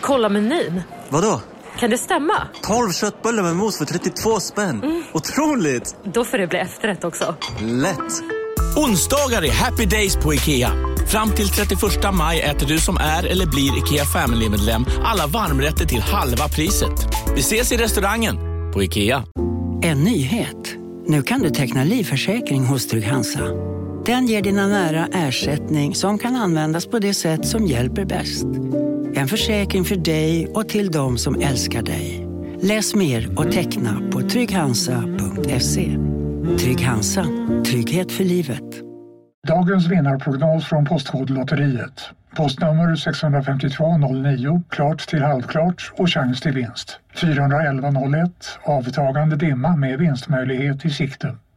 Kolla menyn. Vadå? Kan det stämma? 12 köttbullar med mos för 32 spänn. Mm. Otroligt! Då får det bli efterrätt också. Lätt! Onsdagar är happy days på IKEA. Fram till 31 maj äter du som är eller blir IKEA Family-medlem alla varmrätter till halva priset. Vi ses i restaurangen på IKEA. En nyhet. Nu kan du teckna livförsäkring hos Trygg-Hansa. Den ger dina nära ersättning som kan användas på det sätt som hjälper bäst. En försäkring för dig och till de som älskar dig. Läs mer och teckna på trygghansa.se. Trygg Hansa. Trygghet för livet. Dagens vinnarprognos från Postkodlotteriet. Postnummer 65209, klart till halvklart och chans till vinst. 41101, avtagande dimma med vinstmöjlighet i sikte.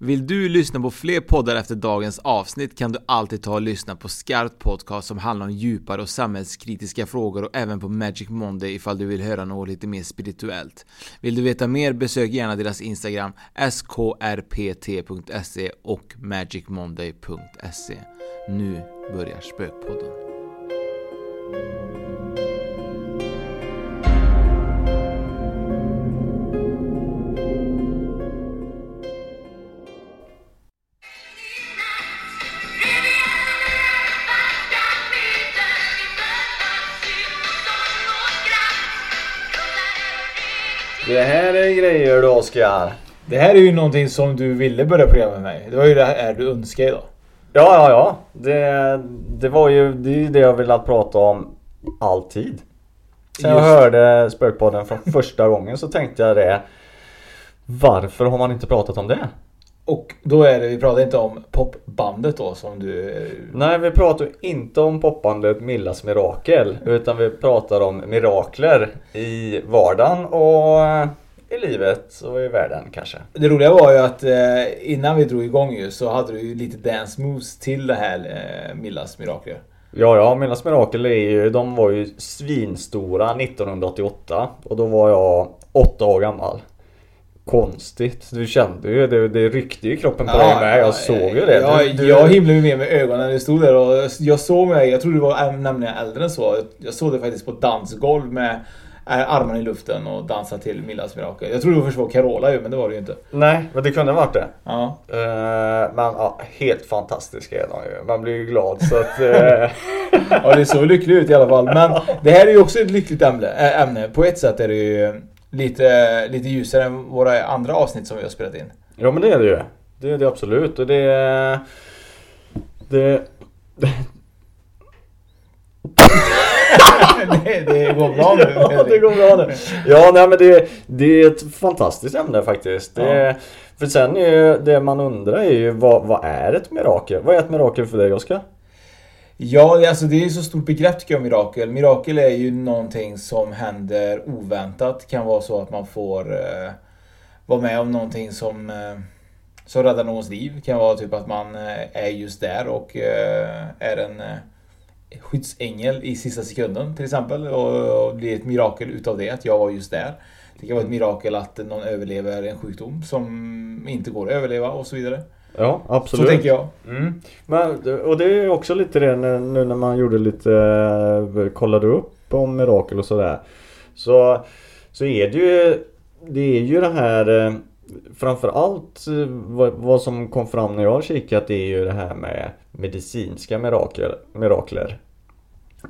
Vill du lyssna på fler poddar efter dagens avsnitt kan du alltid ta och lyssna på Skarpt Podcast som handlar om djupare och samhällskritiska frågor och även på Magic Monday ifall du vill höra något lite mer spirituellt. Vill du veta mer besök gärna deras Instagram skrpt.se och magicmonday.se. Nu börjar Spökpodden. Det här är grejer du Oskar. Det här är ju någonting som du ville börja programmet med mig. Det var ju det här du önskade idag. Ja, ja, ja. Det, det var ju det, är ju det jag velat prata om alltid. Sen jag hörde Spökpodden från första gången så tänkte jag det. Varför har man inte pratat om det? Och då är det, vi pratar inte om popbandet då som du... Nej, vi pratar inte om popbandet Millas Mirakel. Utan vi pratar om mirakler i vardagen och i livet och i världen kanske. Det roliga var ju att eh, innan vi drog igång ju så hade du ju lite dance moves till det här eh, Millas Mirakler. Ja, ja, Millas Mirakel är ju, de var ju svinstora 1988 och då var jag åtta år gammal konstigt. Du kände ju det, det ryckte i kroppen på ja, dig med. Jag såg ju det. Ja, du, jag himlade ju med med ögonen när du stod där och jag såg mig. Jag trodde du var nämligen äldre än så. Jag såg det faktiskt på dansgolv med armarna i luften och dansa till Millas Mirakel. Jag trodde det först var Carola ju, men det var det ju inte. Nej, men det kunde ha varit det. Ja. Uh, men ja, helt fantastiska är de ju. Man blir ju glad så att... Uh... ja, det såg lyckligt ut i alla fall. Men det här är ju också ett lyckligt ämne. ämne. På ett sätt är det ju lite, lite ljusare än våra andra avsnitt som vi har spelat in. Ja men det är det ju. Det är det absolut och det... Det... det, det går bra nu. Ja, det går bra nu. Ja, nej men det, det är ett fantastiskt ämne faktiskt. Det, ja. För sen är ju det man undrar är ju vad, vad är ett mirakel? Vad är ett mirakel för dig Oskar? Ja, alltså det är så stort begrepp tycker jag, mirakel. Mirakel är ju någonting som händer oväntat. Det kan vara så att man får eh, vara med om någonting som, eh, som räddar någons liv. Det kan vara typ att man eh, är just där och eh, är en eh, skyddsängel i sista sekunden till exempel. Och, och blir ett mirakel utav det, att jag var just där. Det kan vara ett mirakel att någon överlever en sjukdom som inte går att överleva och så vidare. Ja, absolut. Så tänker jag. Mm. Men, och det är också lite det nu när man gjorde lite, eh, kollade upp om mirakel och sådär. Så, så är det ju, det är ju det här eh, Framförallt eh, vad, vad som kom fram när jag har kikat det är ju det här med medicinska mirakel, mirakler.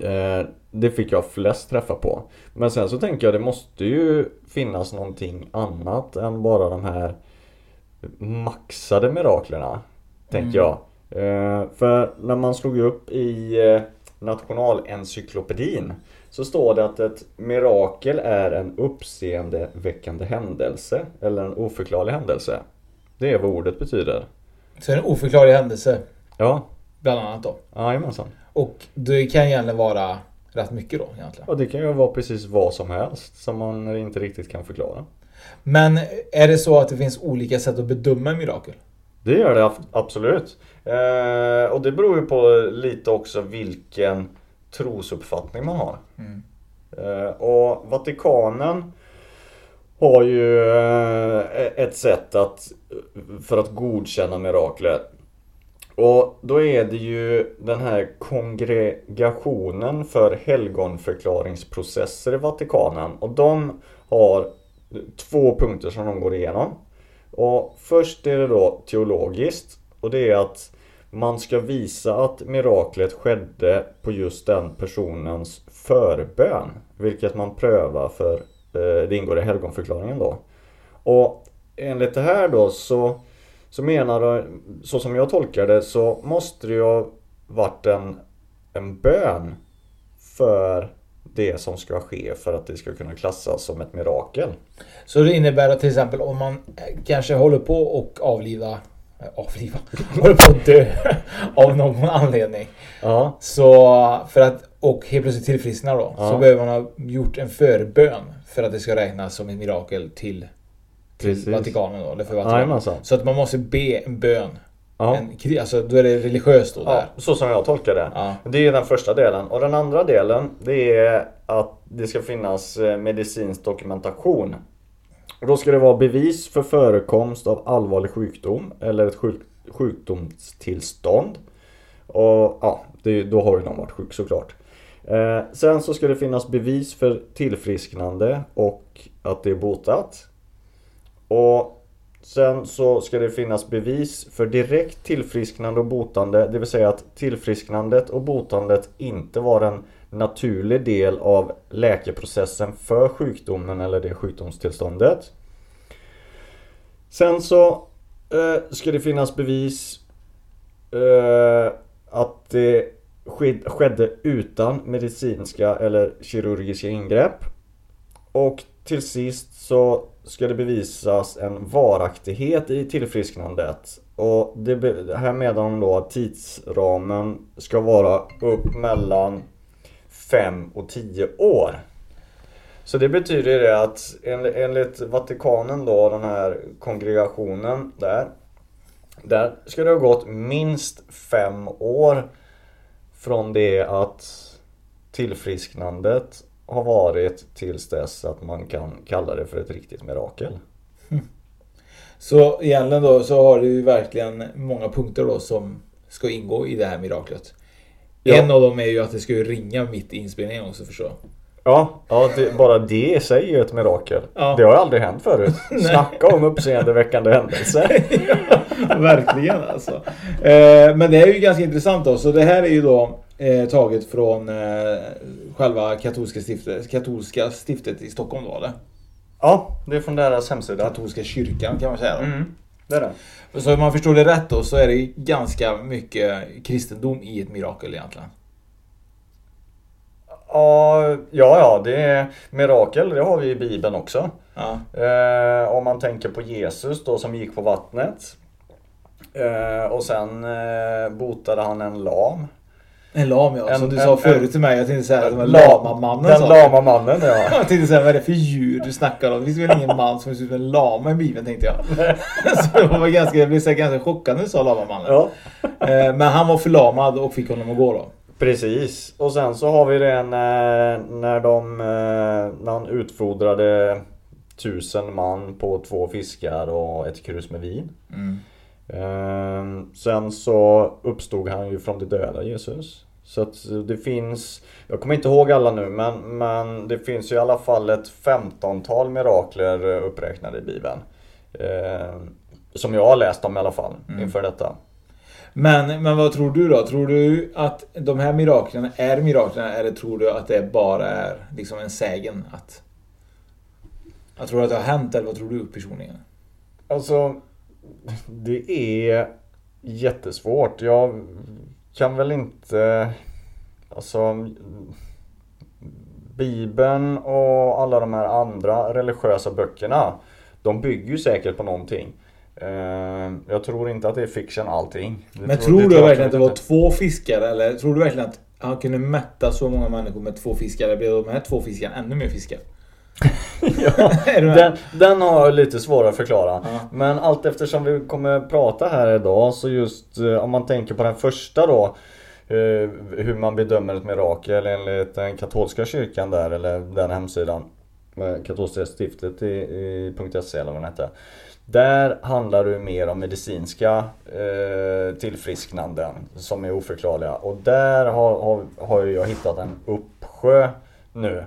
Eh, det fick jag flest träffa på. Men sen så tänker jag det måste ju finnas någonting annat än bara de här maxade miraklerna. Tänker mm. jag. Eh, för när man slog upp i eh, Nationalencyklopedin så står det att ett mirakel är en uppseendeväckande händelse eller en oförklarlig händelse. Det är vad ordet betyder. Så en oförklarlig händelse? Ja. Bland annat då? Jajamensan. Och det kan egentligen vara rätt mycket då egentligen? Ja, det kan ju vara precis vad som helst som man inte riktigt kan förklara. Men är det så att det finns olika sätt att bedöma mirakel? Det gör det ab- absolut. Eh, och det beror ju på lite också vilken trosuppfattning man har. Mm. Eh, och Vatikanen har ju eh, ett sätt att, för att godkänna mirakler. Och då är det ju den här kongregationen för helgonförklaringsprocesser i Vatikanen. Och de har två punkter som de går igenom. Och först är det då teologiskt. Och det är att man ska visa att miraklet skedde på just den personens förbön. Vilket man prövar för, eh, det ingår i helgonförklaringen då. Och enligt det här då så, så menar de, så som jag tolkar det, så måste det ju ha varit en, en bön för det som ska ske för att det ska kunna klassas som ett mirakel. Så det innebär att till exempel om man eh, kanske håller på och avliva eh, Avliva? håller på att dö av någon anledning. Ja. Så för att och helt plötsligt tillfrisknar då. Ja. Så behöver man ha gjort en förbön för att det ska räknas som ett mirakel till, till Precis. Vatikanen då. Eller för Vatikanen. Jajamensan. Så att man måste be en bön. Ja. En, alltså då är det religiöst då Ja, där. så som jag tolkar det. Ja. Det är den första delen. Och den andra delen det är att det ska finnas eh, medicinsk dokumentation. Och då ska det vara bevis för förekomst av allvarlig sjukdom eller ett sjuk sjukdomstillstånd. Och ja, det, då har ju någon varit sjuk såklart. Eh, sen så ska det finnas bevis för tillfrisknande och att det är botat. Och Sen så ska det finnas bevis för direkt tillfrisknande och botande, det vill säga att tillfrisknandet och botandet inte var en naturlig del av läkeprocessen för sjukdomen eller det sjukdomstillståndet. Sen så eh, ska det finnas bevis eh, att det skedde utan medicinska eller kirurgiska ingrepp. Och till sist så ska det bevisas en varaktighet i tillfrisknandet. Och det, här menar de då att tidsramen ska vara upp mellan 5 och 10 år. Så det betyder det att enligt Vatikanen då, den här kongregationen där. Där ska det ha gått minst 5 år från det att tillfrisknandet har varit tills dess att man kan kalla det för ett riktigt mirakel. Så egentligen då så har du verkligen många punkter då som ska ingå i det här miraklet. Ja. En av dem är ju att det ska ju ringa mitt i inspelningen också förstår jag. Ja, ja det, bara det i sig är ju ett mirakel. Ja. Det har ju aldrig hänt förut. Snacka om uppseendeväckande händelse. Verkligen alltså. Eh, men det är ju ganska intressant då. Så det här är ju då eh, taget från eh, själva katolska stiftet, katolska stiftet i Stockholm då eller? Ja, det är från deras hemsida. Katolska kyrkan kan man säga då. Mm, det är det. Så om man förstår det rätt då så är det ganska mycket kristendom i ett mirakel egentligen. Ja, ja, det är mirakel. Det har vi i Bibeln också. Ja. Eh, om man tänker på Jesus då som gick på vattnet. Eh, och sen eh, botade han en lam. En lam ja, En- som du en- sa en- förut till mig. Jag tänkte säga att Lam- lamamannen. Den sa du. lama mannen ja. Jag tänkte säga vad är det för djur du snackar om? Det finns väl ingen man som ser ut som en lama i Bibeln tänkte jag. Så det var ganska, jag blev så ganska chockad när du sa lamamannen. ja. Eh, Men han var förlamad och fick honom att gå då. Precis. Och sen så har vi det när, när de eh, när han utfodrade tusen man på två fiskar och ett krus med vin. Mm. Eh, Sen så uppstod han ju från de döda Jesus. Så att det finns, jag kommer inte ihåg alla nu men, men det finns ju i alla fall ett 15-tal mirakler eh, uppräknade i Bibeln. Eh, som jag har läst om i alla fall inför detta. Men, men vad tror du då? Tror du att de här miraklerna är miraklerna eller tror du att det bara är liksom en sägen? Att, jag tror att det har hänt eller vad tror du personligen? Alltså, det är jättesvårt. Jag kan väl inte... Alltså... Bibeln och alla de här andra religiösa böckerna. De bygger ju säkert på någonting. Eh, Jag tror inte att det är fiction allting. Det Men tror, det du verkligen att det var två fiskar eller tror du verkligen att han kunde mätta så många människor med två fiskar? Eller blev de här två fiskarna ännu mer fiskar? ja, den, den har jag lite svårare att förklara. Men allt eftersom vi kommer prata här idag så just eh, om man tänker på den första då eh, hur man bedömer ett mirakel enligt den katolska kyrkan där eller den hemsidan. med Katolska stiftet i, i .se eller vad den hette. Där handlar det mer om medicinska eh, tillfrisknanden som är oförklarliga. Och där har, har, har jag hittat en uppsjö nu.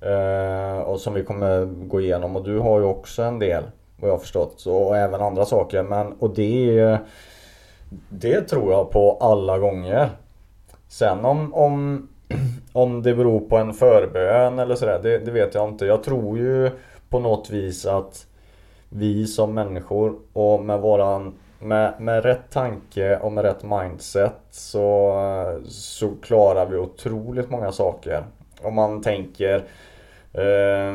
Eh, och som vi kommer gå igenom och du har ju också en del vad jag har förstått. Och även andra saker. Men, och det är Det tror jag på alla gånger. Sen om, om, om det beror på en förbön eller sådär, det, det vet jag inte. Jag tror ju på något vis att vi som människor och med våran med, med rätt tanke och med rätt mindset så, så klarar vi otroligt många saker. Om man tänker eh,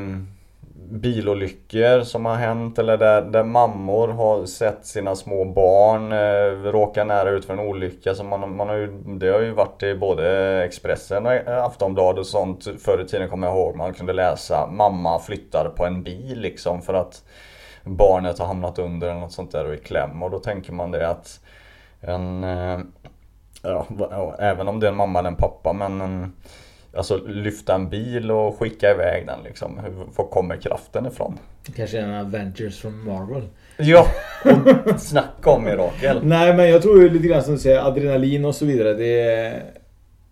bilolyckor som har hänt eller där, där mammor har sett sina små barn eh, råka nära ut för en olycka. Så man, man har ju, det har ju varit i både Expressen och Aftonbladet och sånt förr i tiden kommer jag ihåg. Man kunde läsa mamma flyttar på en bil liksom för att barnet har hamnat under eller något sånt där och i kläm. Och då tänker man det att en, eh, ja, även om det är en mamma eller en pappa men en, Alltså lyfta en bil och skicka iväg den liksom. Var kommer kraften ifrån? Kanske en Avengers från Marvel. Ja, och snacka om mirakel. Nej men jag tror ju lite grann som du säger, adrenalin och så vidare. Det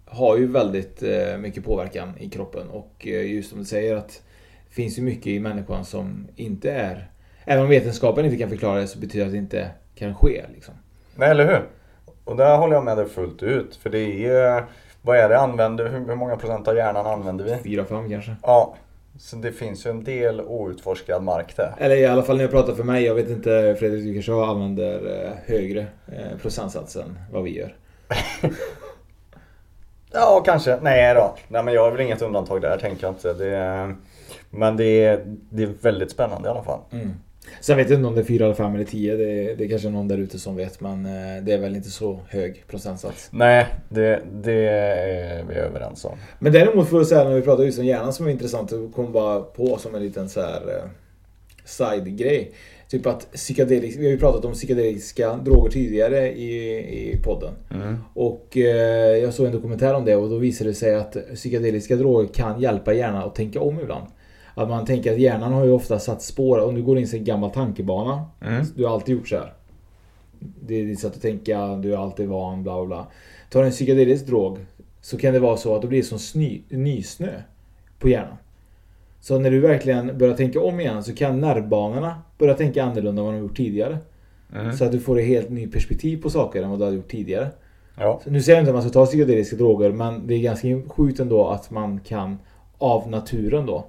har ju väldigt eh, mycket påverkan i kroppen. Och eh, just som du säger att det finns ju mycket i människan som inte är... Även om vetenskapen inte kan förklara det så betyder det att det inte kan ske. Liksom. Nej, eller hur? Och där håller jag med dig fullt ut. För det är vad är det använder, hur, många procent av hjärnan använder vi? 4-5 kanske. Ja. Så det finns ju en del outforskad mark där. Eller i alla fall när jag pratar för mig. Jag vet inte Fredrik, du kanske använder högre eh, procentsats än vad vi gör. ja, kanske. Nej då. Nej men jag är väl inget undantag där tänker jag inte. Det är, men det är, det är väldigt spännande i alla fall. Mm. Sen vet jag inte om det är 4 eller 5 eller 10. Det, det är kanske någon där ute som vet. Men eh, det är väl inte så hög procentsats. Nej, det, det är vi överens om. Men däremot får jag säga när vi pratar just om hjärnan som är intressant. Det kom bara på som en liten så här eh, side-grej. Typ att psykedelisk, vi har ju pratat om psykedeliska droger tidigare i, i podden. Mm. Och eh, jag såg en dokumentär om det och då visade det sig att psykedeliska droger kan hjälpa hjärnan att tänka om ibland. Att man tänker att hjärnan har ju ofta satt spår. Om du går in i en gammal tankebana. Mm. Du har alltid gjort så här. Det är ditt sätt att tänka, du är alltid van, bla bla bla. Tar en psykedelisk drog så kan det vara så att det blir som sny, nysnö på hjärnan. Så när du verkligen börjar tänka om igen så kan nervbanorna börja tänka annorlunda än vad de gjort tidigare. Mm. Så att du får ett helt nytt perspektiv på saker än vad du har gjort tidigare. Ja. Nu säger jag inte att man ska ta psykedeliska droger men det är ganska sjukt ändå att man kan av naturen då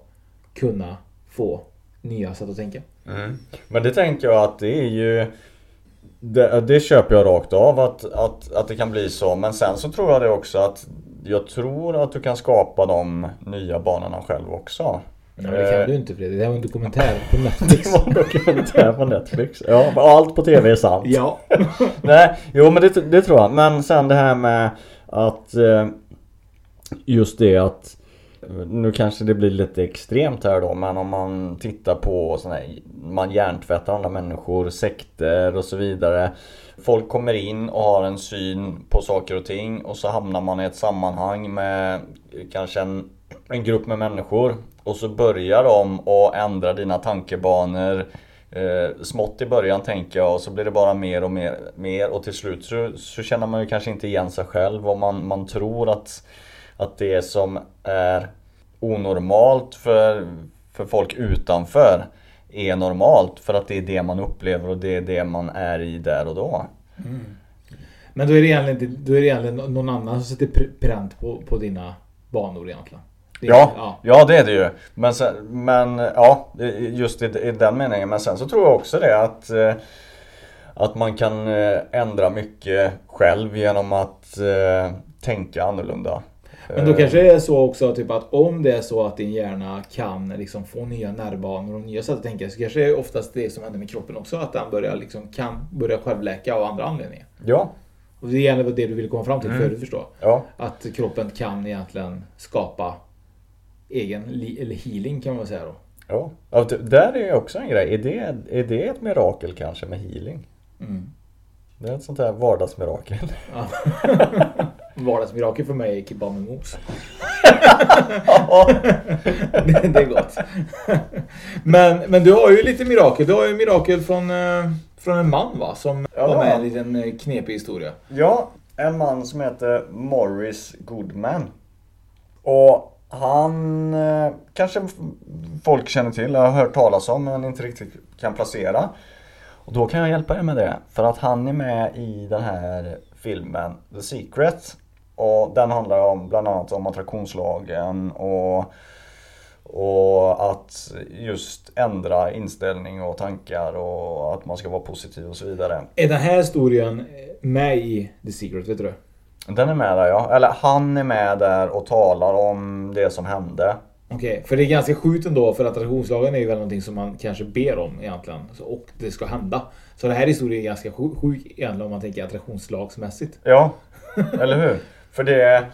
kunna få nya sätt att tänka. Mm. Men det tänker jag att det är ju det, det köper jag rakt av att, att, att det kan bli så. Men sen så tror jag det också att jag tror att du kan skapa de nya banorna själv också. Nej, men det kan du inte Fredrik. Det här var en dokumentär på Netflix. det var en dokumentär på Netflix. Ja, allt på TV är sant. Ja. Nej, jo men det, det tror jag. Men sen det här med att eh, just det att nu kanske det blir lite extremt här då men om man tittar på sådana här, man hjärntvättar andra människor, sekter och så vidare. Folk kommer in och har en syn på saker och ting och så hamnar man i ett sammanhang med kanske en, en grupp med människor och så börjar de att ändra dina tankebanor eh, smått i början tänker jag och så blir det bara mer och mer, mer och till slut så, så känner man ju kanske inte igen sig själv och man, man tror att att det som är onormalt för, för folk utanför är normalt för att det är det man upplever och det är det man är i där och då. Mm. Men då är, det egentligen, då är det egentligen någon annan som sätter pränt på, på dina banor egentligen? Det, ja, ja, ja. det är det ju. Men, sen, men ja, just i, i, den meningen. Men sen så tror jag också det att eh, att man kan eh, ändra mycket själv genom att eh, tänka annorlunda. Men då kanske det är så också typ att om det är så att din hjärna kan liksom få nya nervbanor och nya sätt att tänka så kanske det är oftast det som händer med kroppen också. Att den börjar liksom, kan börja självläka av andra anledningar. Ja. Och det är det du ville komma fram till mm. förut förstå. Ja. Att kroppen kan egentligen skapa egen eller healing kan man säga då. Ja, ja där är ju också en grej. Är det, är det ett mirakel kanske med healing? Mm. Det är ett sånt här vardagsmirakel. Ja. Vardagsmirakel för mig är kebab med mos. det, det är gott. men, men du har ju lite mirakel. Du har ju mirakel från, eh, från en man va? Som Ja. var med i en liten eh, knepig historia. Ja, en man som heter Morris Goodman. Och han eh, kanske folk känner till, har hört talas om men inte riktigt kan placera. Och då kan jag hjälpa er med det. För att han är med i den här filmen The Secret. Och den handlar om bland annat om attraktionslagen och och att just ändra inställning och tankar och att man ska vara positiv och så vidare. Är den här historien med i The Secret? Vet du det? Den är med där ja. Eller han är med där och talar om det som hände. Okej, för det är ganska sjukt ändå för attraktionslagen är ju väl någonting som man kanske ber om egentligen. Och det ska hända. Så den här historien är ganska sjuk, sjuk egentligen om man tänker attraktionslagsmässigt. Ja, eller hur? För det...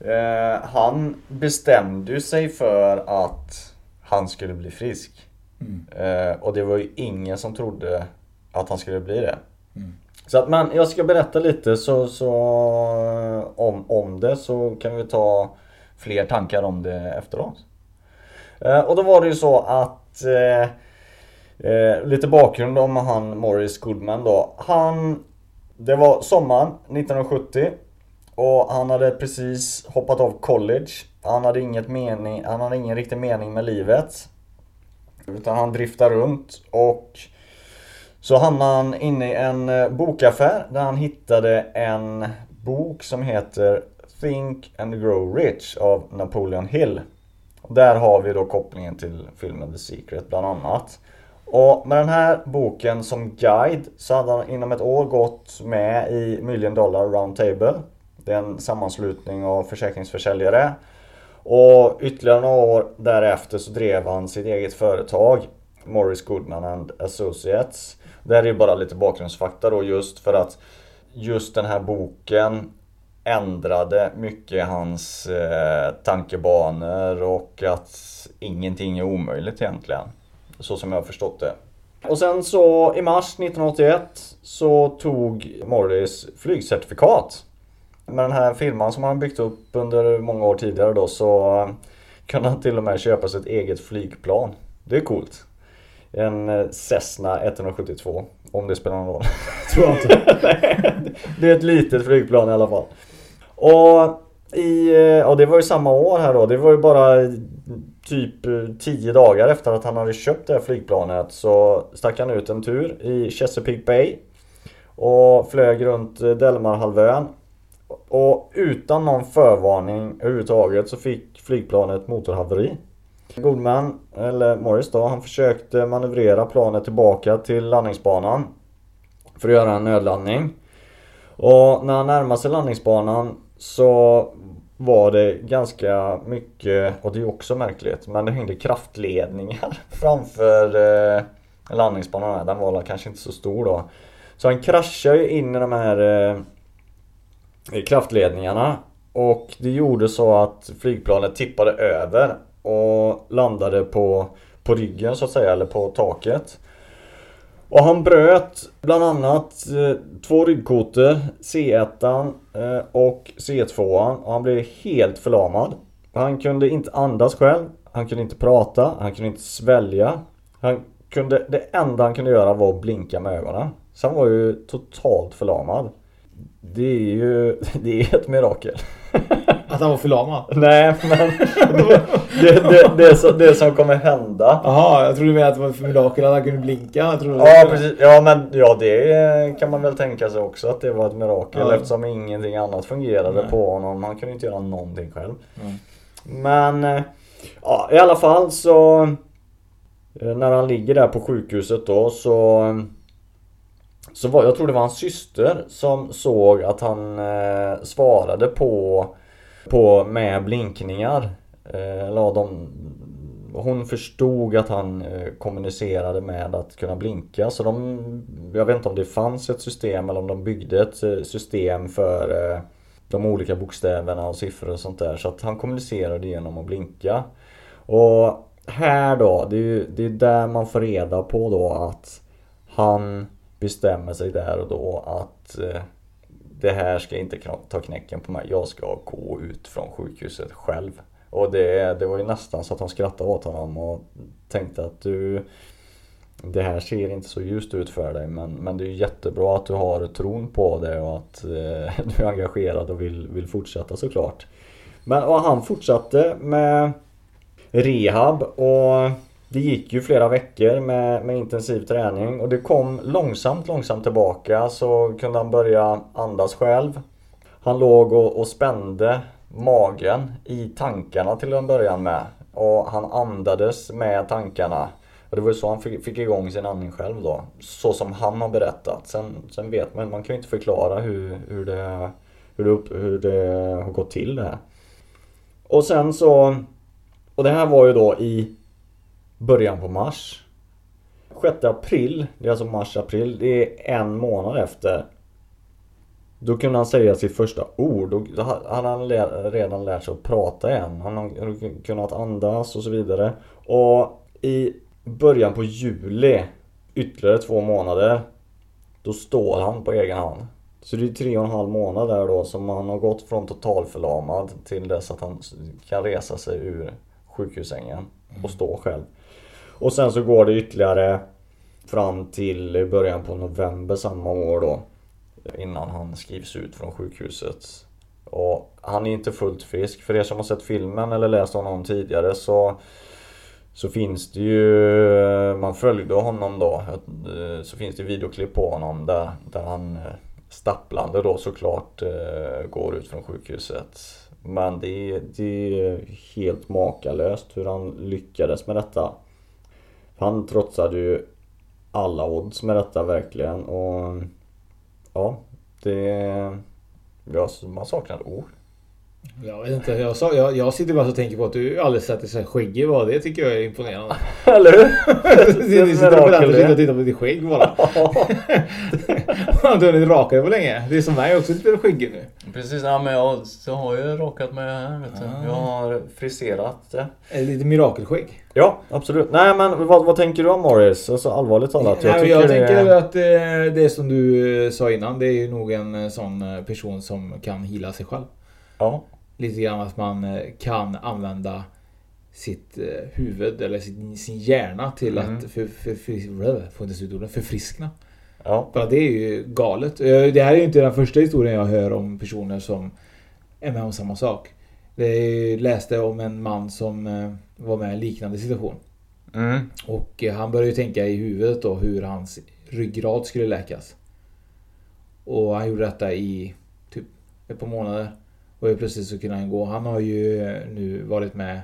Eh, han bestämde ju sig för att han skulle bli frisk. Mm. Eh, och det var ju ingen som trodde att han skulle bli det. Så att, men jag ska berätta lite så, så, om, om det så kan vi ta fler tankar om det efteråt. Eh, och då var det ju så att eh, eh, lite bakgrund om han Morris Goodman då. Han Det var sommaren 1970 och han hade precis hoppat av college. Han hade, inget mening, han hade ingen riktig mening med livet. Utan han driftar runt och så hamnade han inne i en eh, bokaffär där han hittade en bok som heter Think and Grow Rich av Napoleon Hill. Och Där har vi då kopplingen till filmen The Secret bland annat. Och med den här boken som guide så hade han inom ett år gått med i Million Dollar Round Table. Det är en sammanslutning av försäkringsförsäljare. Och ytterligare några år därefter så drev han sitt eget företag Morris Goodman and Associates. Det här är ju bara lite bakgrundsfakta då just för att just den här boken ändrade mycket hans eh, tankebanor och att ingenting är omöjligt egentligen. Så som jag har förstått det. Och sen så i mars 1981 så tog Morris flygcertifikat. Med den här firman som han byggt upp under många år tidigare då så eh, kunde han till och med köpa sitt eget flygplan. Det är coolt. En eh, Cessna 172. Om det spelar någon roll. Tror jag inte. det är ett litet flygplan i alla fall. Och i, eh, ja det var ju samma år här då. Det var ju bara typ 10 dagar efter att han hade köpt det här flygplanet så stack han ut en tur i Chesapeake Bay. Och flög runt Delmarhalvön. Och utan någon förvarning överhuvudtaget så fick flygplanet motorhaveri. Goodman, eller Morris då, han försökte manövrera planet tillbaka till landningsbanan. För att göra en nödlandning. Och när han närmade sig landningsbanan så var det ganska mycket, och det är också märkligt, men det hängde kraftledningar framför eh, landningsbanan. Den var kanske inte så stor då. Så han kraschade ju in i de här eh, kraftledningarna. Och det gjorde så att flygplanet tippade över och landade på, på ryggen så att säga, eller på taket. Och han bröt bland annat eh, två ryggkotor, C1 eh, och C2 och han blev helt förlamad. Han kunde inte andas själv, han kunde inte prata, han kunde inte svälja. Han kunde, det enda han kunde göra var att blinka med ögonen. Så han var ju totalt förlamad. Det är ju det är ett mirakel. Att han var förlamad? Nej, men det, det, det, det, som, det som kommer hända. Jaha, jag trodde du menade att det var ett mirakel att han kunde blinka. Jag trodde Ja precis, ja men ja det kan man väl tänka sig också att det var ett mirakel Ja. eftersom ingenting annat fungerade Nej. på honom. Han kunde inte göra någonting själv. Nej. Men eh, ja, i alla fall så eh, när han ligger där på sjukhuset då så så var, jag tror det var hans syster som såg att han eh, svarade på, på med blinkningar. Eh, eller de, hon förstod att han eh, kommunicerade med att kunna blinka. Så de, jag vet inte om det fanns ett system eller om de byggde ett eh, system för eh, de olika bokstäverna och siffror och sånt där. Så att han kommunicerade genom att blinka. Och här då, det är ju det är där man får reda på då att han bestämmer sig där och då att eh, det här ska inte ta knäcken på mig. Jag ska gå ut från sjukhuset själv. Och det, det var ju nästan så att de skrattade åt honom och tänkte att du det här ser inte så ljust ut för dig men, men det är ju jättebra att du har tron på det och att eh, du är engagerad och vill, vill fortsätta såklart. Men och han fortsatte med rehab och det gick ju flera veckor med, med intensiv träning och det kom långsamt, långsamt tillbaka så kunde han börja andas själv. Han låg och, och spände magen i tankarna till en början med. Och han andades med tankarna. Och det var ju så han fick, fick igång sin andning själv då. Så som han har berättat. Sen, sen vet man, man kan ju inte förklara hur, hur, det, hur, det, upp- hur det har gått till det här. Och sen så... Och det här var ju då i början på mars. 6 april, det är alltså mars-april, det är en månad efter. Då kunde han säga sitt första ord. Då hade han redan lärt sig att prata igen. Han hade kunnat andas och så vidare. Och i början på juli, ytterligare två månader, då står han på egen hand. Så det är tre och en halv månad där då som han har gått från totalförlamad till dess att han kan resa sig ur sjukhussängen och stå själv. Och sen så går det ytterligare fram till början på november samma år då. Innan han skrivs ut från sjukhuset. Och han är inte fullt frisk. För er som har sett filmen eller läst honom tidigare så så finns det ju, man följde honom då, så finns det videoklipp på honom där, där han eh, stapplande då såklart eh, går ut från sjukhuset. Men det är, det är helt makalöst hur han lyckades med detta. Han trotsade ju alla odds med detta verkligen och ja, det... Ja, man saknar ord. Jag vet inte, jag, sa, jag, jag sitter bara och tänker på att du aldrig sett dig så här skäggig var. Det tycker jag är imponerande. Eller hur? Du sitter och väntar och tittar på ditt skägg bara. Du har inte rakat dig på länge. Det är som mig också lite skäggig nu. Precis, ja men jag, jag har ju rakat mig här vet du. Jag har friserat det. Är det lite mirakelskägg? Ja, absolut. Nej men vad, vad tänker du om Morris? Alltså allvarligt talat. Jag, tycker jag det- tänker att eh, det som du eh, sa innan, det är ju nog en eh, sån person som kan hila sig själv. Ja. Lite grann att man eh, kan använda sitt eh, huvud eller sin, sin hjärna till Mm. att för, för, för, får inte orden, förfriskna. Ja. Bara det är ju galet. Eh, Det här är ju inte den första historien jag hör om personer som är med om samma sak. Jag läste om en man som var med i en liknande situation. Mm. Och han började ju tänka i huvudet då hur hans ryggrad skulle läkas. Och han gjorde detta i typ ett par månader. Och plötsligt så kunde han gå. Han har ju nu varit med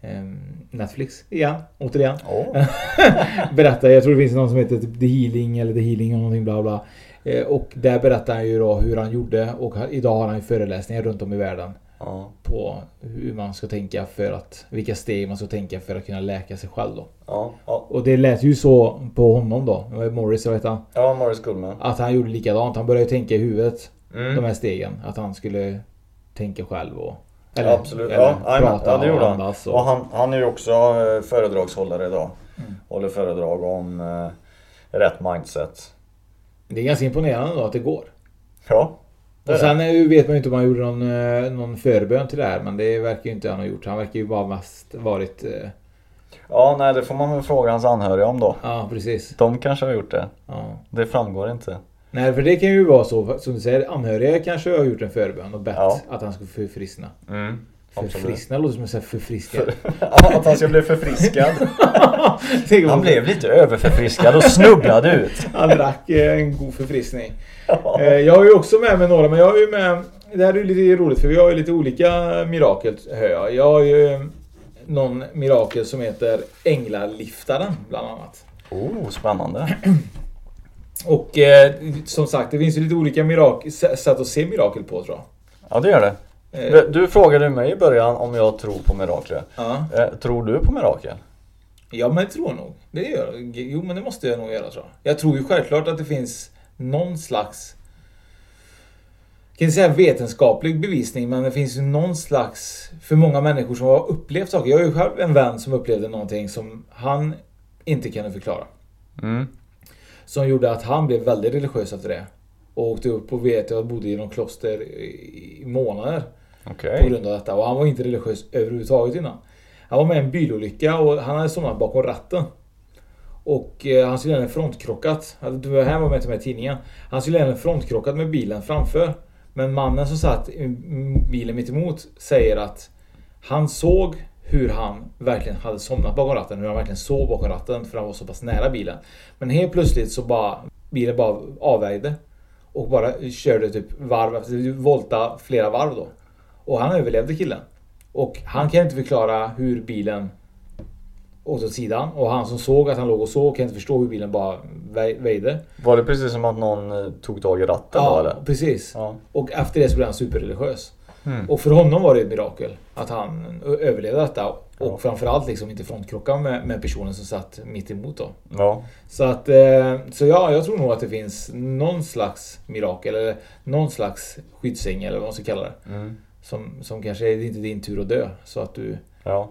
ehm, Netflix igen, återigen. Åh. berättar, jag tror det finns någon som heter typ The Healing eller The Healing och någonting bla bla. Eh, Och där berättar han ju då hur han gjorde och idag har han ju föreläsningar runt om i världen. Ja. På hur man ska tänka för att, vilka steg man ska tänka för att kunna läka sig själv då. Ja. Och det lät ju så på honom då, Morris, jag vet han. Ja, Morris Goodman. Att han gjorde likadant. Han började ju tänka i huvudet. Mm. De här stegen. Att han skulle tänka själv och... ja, absolut. eller Ja, prata ja, det gjorde han. Och, Och, han, han är ju också eh, föredragshållare idag. Mm. Håller föredrag om eh, rätt mindset. Det är ganska imponerande då att det går. Ja. det Och det. sen eh, vet man ju inte om han gjorde någon, eh, någon förbön till det här. Men det verkar ju inte han ha gjort. Han verkar ju bara mest varit... eh, Ja, nej det får man väl fråga hans anhöriga om då. Ja, precis. De kanske har gjort det. Ja. Det framgår inte. Nej, för det kan ju vara så. Som du säger, anhöriga kanske har gjort en förbön och bett Ja. att han ska förfriskna. Mm. absolut. Förfriskna låter som att säga förfriskad. Ja, att han ska bli förfriskad. Han blev lite överförfriskad och snubblade ut. Han drack eh, en god förfriskning. Eh, Jag har ju också med mig några, men jag har ju med... Det här är ju lite roligt för vi har ju lite olika mirakel, hör jag. Jag har ju eh, någon mirakel som heter Änglaliftaren, bland annat. Oh, spännande. Och eh, som sagt, det finns ju lite olika mirakel, sätt att se mirakel på tror jag. Ja, det gör det. Eh. Du frågade mig i början om jag tror på mirakler. Ja. Eh, Tror du på mirakel? Ja, men det tror jag nog. Det gör jag. Jo, men det måste jag nog göra tror jag. Jag tror ju självklart att det finns någon slags kan inte säga vetenskaplig bevisning men det finns ju någon slags, för många människor som har upplevt saker. Jag har ju själv en vän som upplevde någonting som han inte kunde förklara. Mm. Som gjorde att han blev väldigt religiös efter det. Och åkte upp och vet jag bodde i någon kloster i månader. Okej. På grund av detta. Och han var inte religiös överhuvudtaget innan. Han var med i en bilolycka och han hade somnat bakom ratten. Och eh, han skulle göra en frontkrockat. Alltså, Det här var med till med tidningen. Han skulle göra en frontkrockat med bilen framför. Men mannen som satt i bilen mitt emot säger att han såg hur han verkligen hade somnat bakom ratten. Hur han verkligen sov bakom ratten för han var så pass nära bilen. Men helt plötsligt så bara bilen bara avvägde. Och bara körde typ varv efter volta flera varv då. Och han överlevde killen. Och han kan inte förklara hur bilen åkte åt sidan. Och han som såg att han låg och sov kan inte förstå hur bilen bara väj- väjde. Var det precis som att någon eh, tog tag i ratten då Ja, eller? precis. Ja. Och efter det så blev han superreligiös. Mm. Och för honom var det ett mirakel att han överlevde detta. Och framförallt liksom inte frontkrocka med, med personen som satt mitt emot då. Ja. Så att, eh, så ja, jag tror nog att det finns någon slags mirakel eller någon slags skyddsäng eller vad man ska kalla det. Mm. Som, som kanske är inte din tur att dö. Så att du, Ja.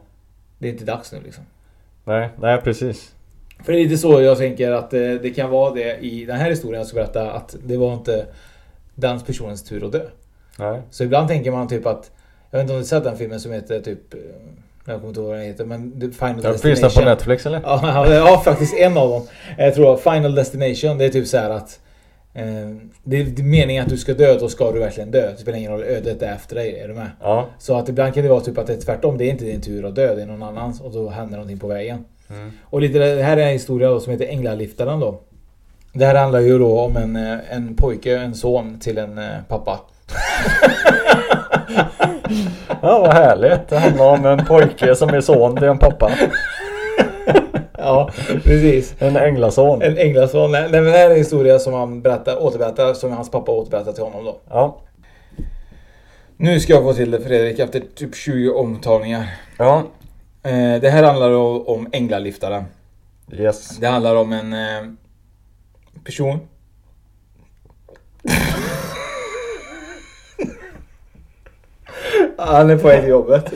det är inte dags nu liksom. Nej, nej precis. För det är lite så jag tänker att eh, det kan vara det i den här historien jag ska berätta att det var inte den personens tur att dö. Nej. Så ibland tänker man typ att Jag vet inte om du sett den filmen som heter typ eh, Jag kommer inte ihåg vad den heter men Final Ja, finns den på Netflix eller? Ja, ja faktiskt en av dem. Jag tror Final Destination det är typ så här att eh, Det är meningen att du ska dö, då ska du verkligen dö. Det spelar ingen roll, ödet är efter dig. Är du med? Ja. Så att ibland kan det vara typ att det är tvärtom. Det är inte din tur att dö, det är någon annans. Och då händer någonting på vägen. Mm. Och lite, det här är en historia då som heter Änglaliftaren då. Det här handlar ju då om en, eh, en pojke, en son till en eh, pappa. Ja, vad härligt. Det handlar om en pojke som är son till en pappa. Ja, precis. En änglason. En änglason. Nej, men det här är en historia som han berättar, återberättar, som hans pappa återberättar till honom då. Ja. Nu ska jag få till det Fredrik efter typ 20 omtagningar. Ja. Eh, det här handlar om änglaliftaren. Yes. Det handlar om en eh, person. Han är på väg till jobbet.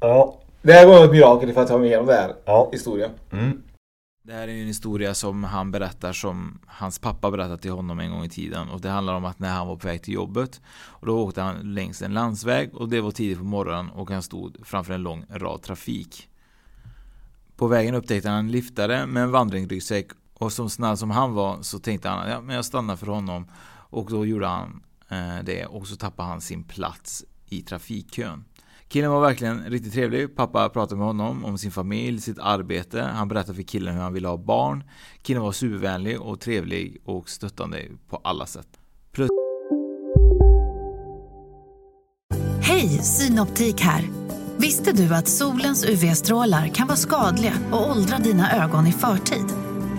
Ja. Det här går ett mirakel för att ta mig igenom det här Ja. historien. Mm. Det här är ju en historia som han berättar som hans pappa berättat till honom en gång i tiden och det handlar om att när han var på väg till jobbet och då åkte han längs en landsväg och det var tidigt på morgonen och han stod framför en lång rad trafik. På vägen upptäckte han en liftare med en vandringsryggsäck och som snabb som han var så tänkte han ja, men jag stannar för honom och då gjorde han eh, det och så tappade han sin plats i trafikkön. Killen var verkligen riktigt trevlig. Pappa pratade med honom om sin familj, sitt arbete. Han berättade för killen hur han ville ha barn. Killen var supervänlig och trevlig och stöttande på alla sätt. Plus Hej, Synoptik här. Visste du att solens UV-strålar kan vara skadliga och åldra dina ögon i förtid?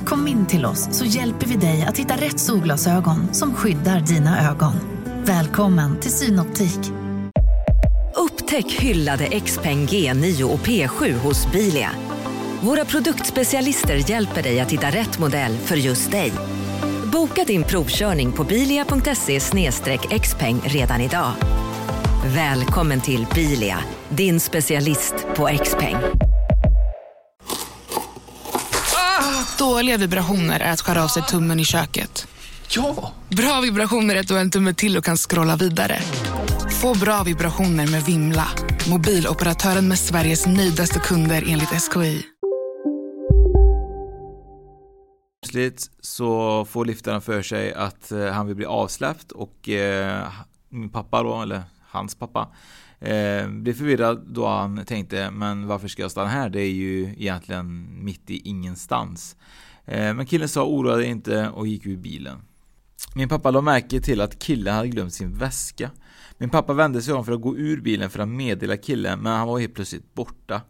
Kom in till oss så hjälper vi dig att hitta rätt solglasögon som skyddar dina ögon. Välkommen till Synoptik. Upptäck hyllade XPeng G9 och P7 hos Bilia. Våra produktspecialister hjälper dig att hitta rätt modell för just dig. Boka din provkörning på bilia.se xpeng redan idag. Välkommen till Bilia, din specialist på XPeng. Dåliga vibrationer är att skära av sig tummen i köket. Ja! Bra vibrationer är att du har en tumme till och kan scrolla vidare. Få bra vibrationer med Vimla. Mobiloperatören med Sveriges nöjdaste kunder enligt SKI. plötsligt så får liftaren för sig att eh, han vill bli avsläppt och eh, min pappa då, eller hans pappa, eh, blev förvirrad då han tänkte men varför ska jag stanna här? Det är ju egentligen mitt i ingenstans. Eh, men killen sa oroa dig inte och gick ur bilen. Min pappa la märke till att killen hade glömt sin väska. Min pappa vände sig om för att gå ur bilen för att meddela killen men han var helt plötsligt borta.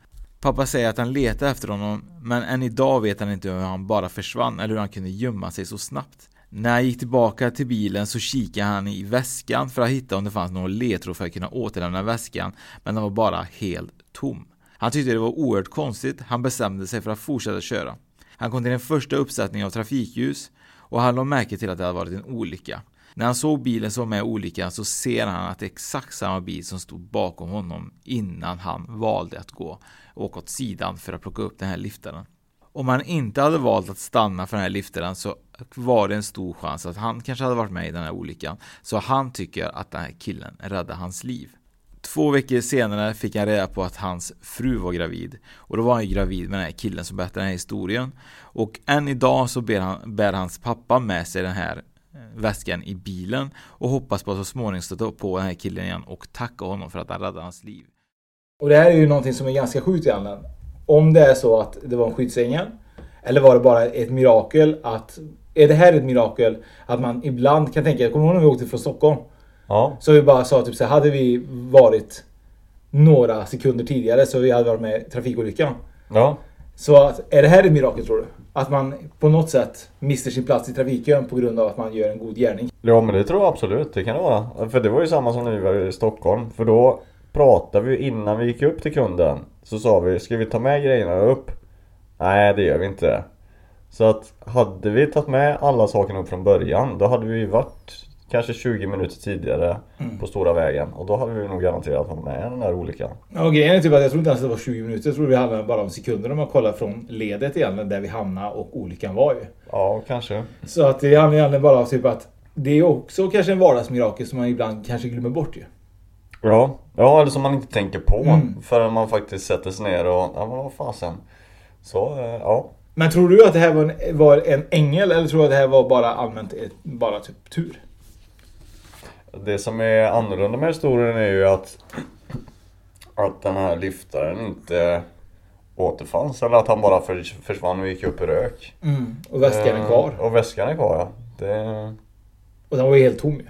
Pappa säger att han letar efter honom men än idag vet han inte hur han bara försvann eller hur han kunde gömma sig så snabbt. När han gick tillbaka till bilen så kikade han i väskan för att hitta om det fanns någon ledtråd för att kunna återlämna väskan men den var bara helt tom. Han tyckte det var oerhört konstigt, han bestämde sig för att fortsätta köra. Han kom till den första uppsättningen av trafikljus och han lade märke till att det hade varit en olycka. När han såg bilen som var med i olyckan så ser han att det är exakt samma bil som stod bakom honom innan han valde att gå och åka åt sidan för att plocka upp den här liftaren. Om han inte hade valt att stanna för den här liftaren så var det en stor chans att han kanske hade varit med i den här olyckan. Så han tycker att den här killen räddade hans liv. Två veckor senare fick han reda på att hans fru var gravid. Och då var han ju gravid med den här killen som berättade den här historien. Och än idag så bär, han, bär hans pappa med sig den här väskan i bilen och hoppas på att så småningom stöta på den här killen igen och tacka honom för att han räddade hans liv. Och det här är ju någonting som är ganska sjukt egentligen. Om det är så att det var en skyddsängel. Eller var det bara ett mirakel att... Är det här ett mirakel att man ibland kan tänka... Kommer du ihåg när vi åkte från Stockholm? Ja. Så vi bara sa typ så här, hade vi varit några sekunder tidigare så vi hade varit med i trafikolyckan. Ja. Så att, är det här ett mirakel tror du? Att man på något sätt mister sin plats i trafikön på grund av att man gör en god gärning? Ja men det tror jag absolut, det kan det vara. För det var ju samma som när vi var i Stockholm. För då pratade vi innan vi gick upp till kunden. Så sa vi, ska vi ta med grejerna upp? Nej det gör vi inte. Så att hade vi tagit med alla sakerna upp från början då hade vi varit kanske 20 minuter tidigare Mm. på stora vägen. Och då hade vi nog garanterat varit med den här olyckan. Ja, och grejen är typ att jag tror inte ens det var 20 minuter. Jag tror det handlade bara om sekunder om man kollar från ledet egentligen där vi hamnade och olyckan var ju. Ja, kanske. Så att det handlar egentligen bara om typ att det är också kanske en vardagsmirakel som man ibland kanske glömmer bort ju. Ja, ja eller som man inte tänker på Mm. förrän man faktiskt sätter sig ner och, ja men vad fasen. Så, eh, ja. Men tror du att det här var en, var en ängel eller tror du att det här var bara allmänt bara typ tur? Det som är annorlunda med historien är ju att Att den här liftaren inte återfanns eller att han bara för, försvann och gick upp i rök. Mm, och väskan är Eh, kvar. Och väskan är kvar ja. Det... Och den var ju helt tom ju.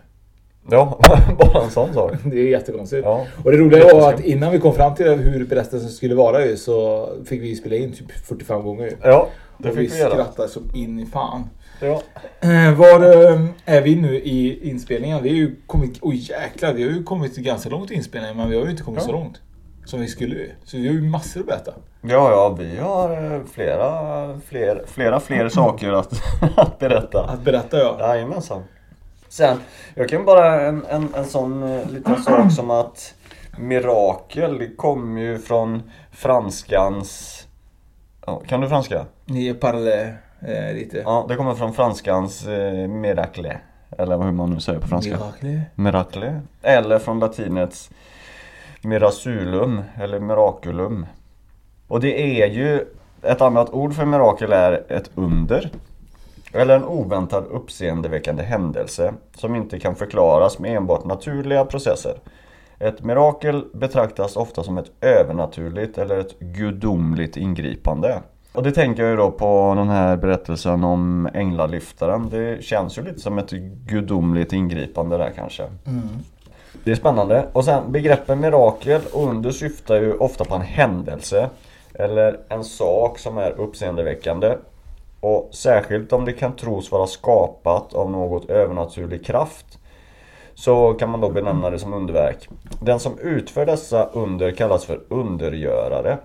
Ja, bara en sån sak. Det är jättekonstigt. Ja. Och det roliga var att innan vi kom fram till hur berättelsen skulle vara ju så fick vi spela in typ 45 gånger. Ja, det och fick vi vi göra. skrattade som in i fan. Ja. Eh, Var eh, är vi nu i inspelningen? Vi har ju kommit, oj jäklar, vi har ju kommit ganska långt i inspelningen men vi har ju inte kommit Ja. så långt. Som vi skulle ju. Så vi har ju massor att berätta. Ja, ja, vi har eh, flera, fler, flera fler saker att, att berätta. Att berätta ja. Jajamensan. Sen, jag kan bara en, en, en sån liten sak som att mirakel det kommer ju från franskans... Ja, kan du franska? Ni parle eh, lite. Ja, det kommer från franskans eh, miracle. Eller hur man nu säger på franska. Miracle. Miracle. Eller från latinets miraculum eller miraculum. Och det är ju ett annat ord för mirakel är ett under. Eller en oväntad uppseendeväckande händelse som inte kan förklaras med enbart naturliga processer. Ett mirakel betraktas ofta som ett övernaturligt eller ett gudomligt ingripande. Och det tänker jag ju då på den här berättelsen om änglaliftaren. Det känns ju lite som ett gudomligt ingripande där kanske. Mm. Det är spännande. Och sen begreppen mirakel och under syftar ju ofta på en händelse. Eller en sak som är uppseendeväckande. Och särskilt om det kan tros vara skapat av något övernaturlig kraft. Så kan man då benämna det som underverk. Den som utför dessa under kallas för undergörare.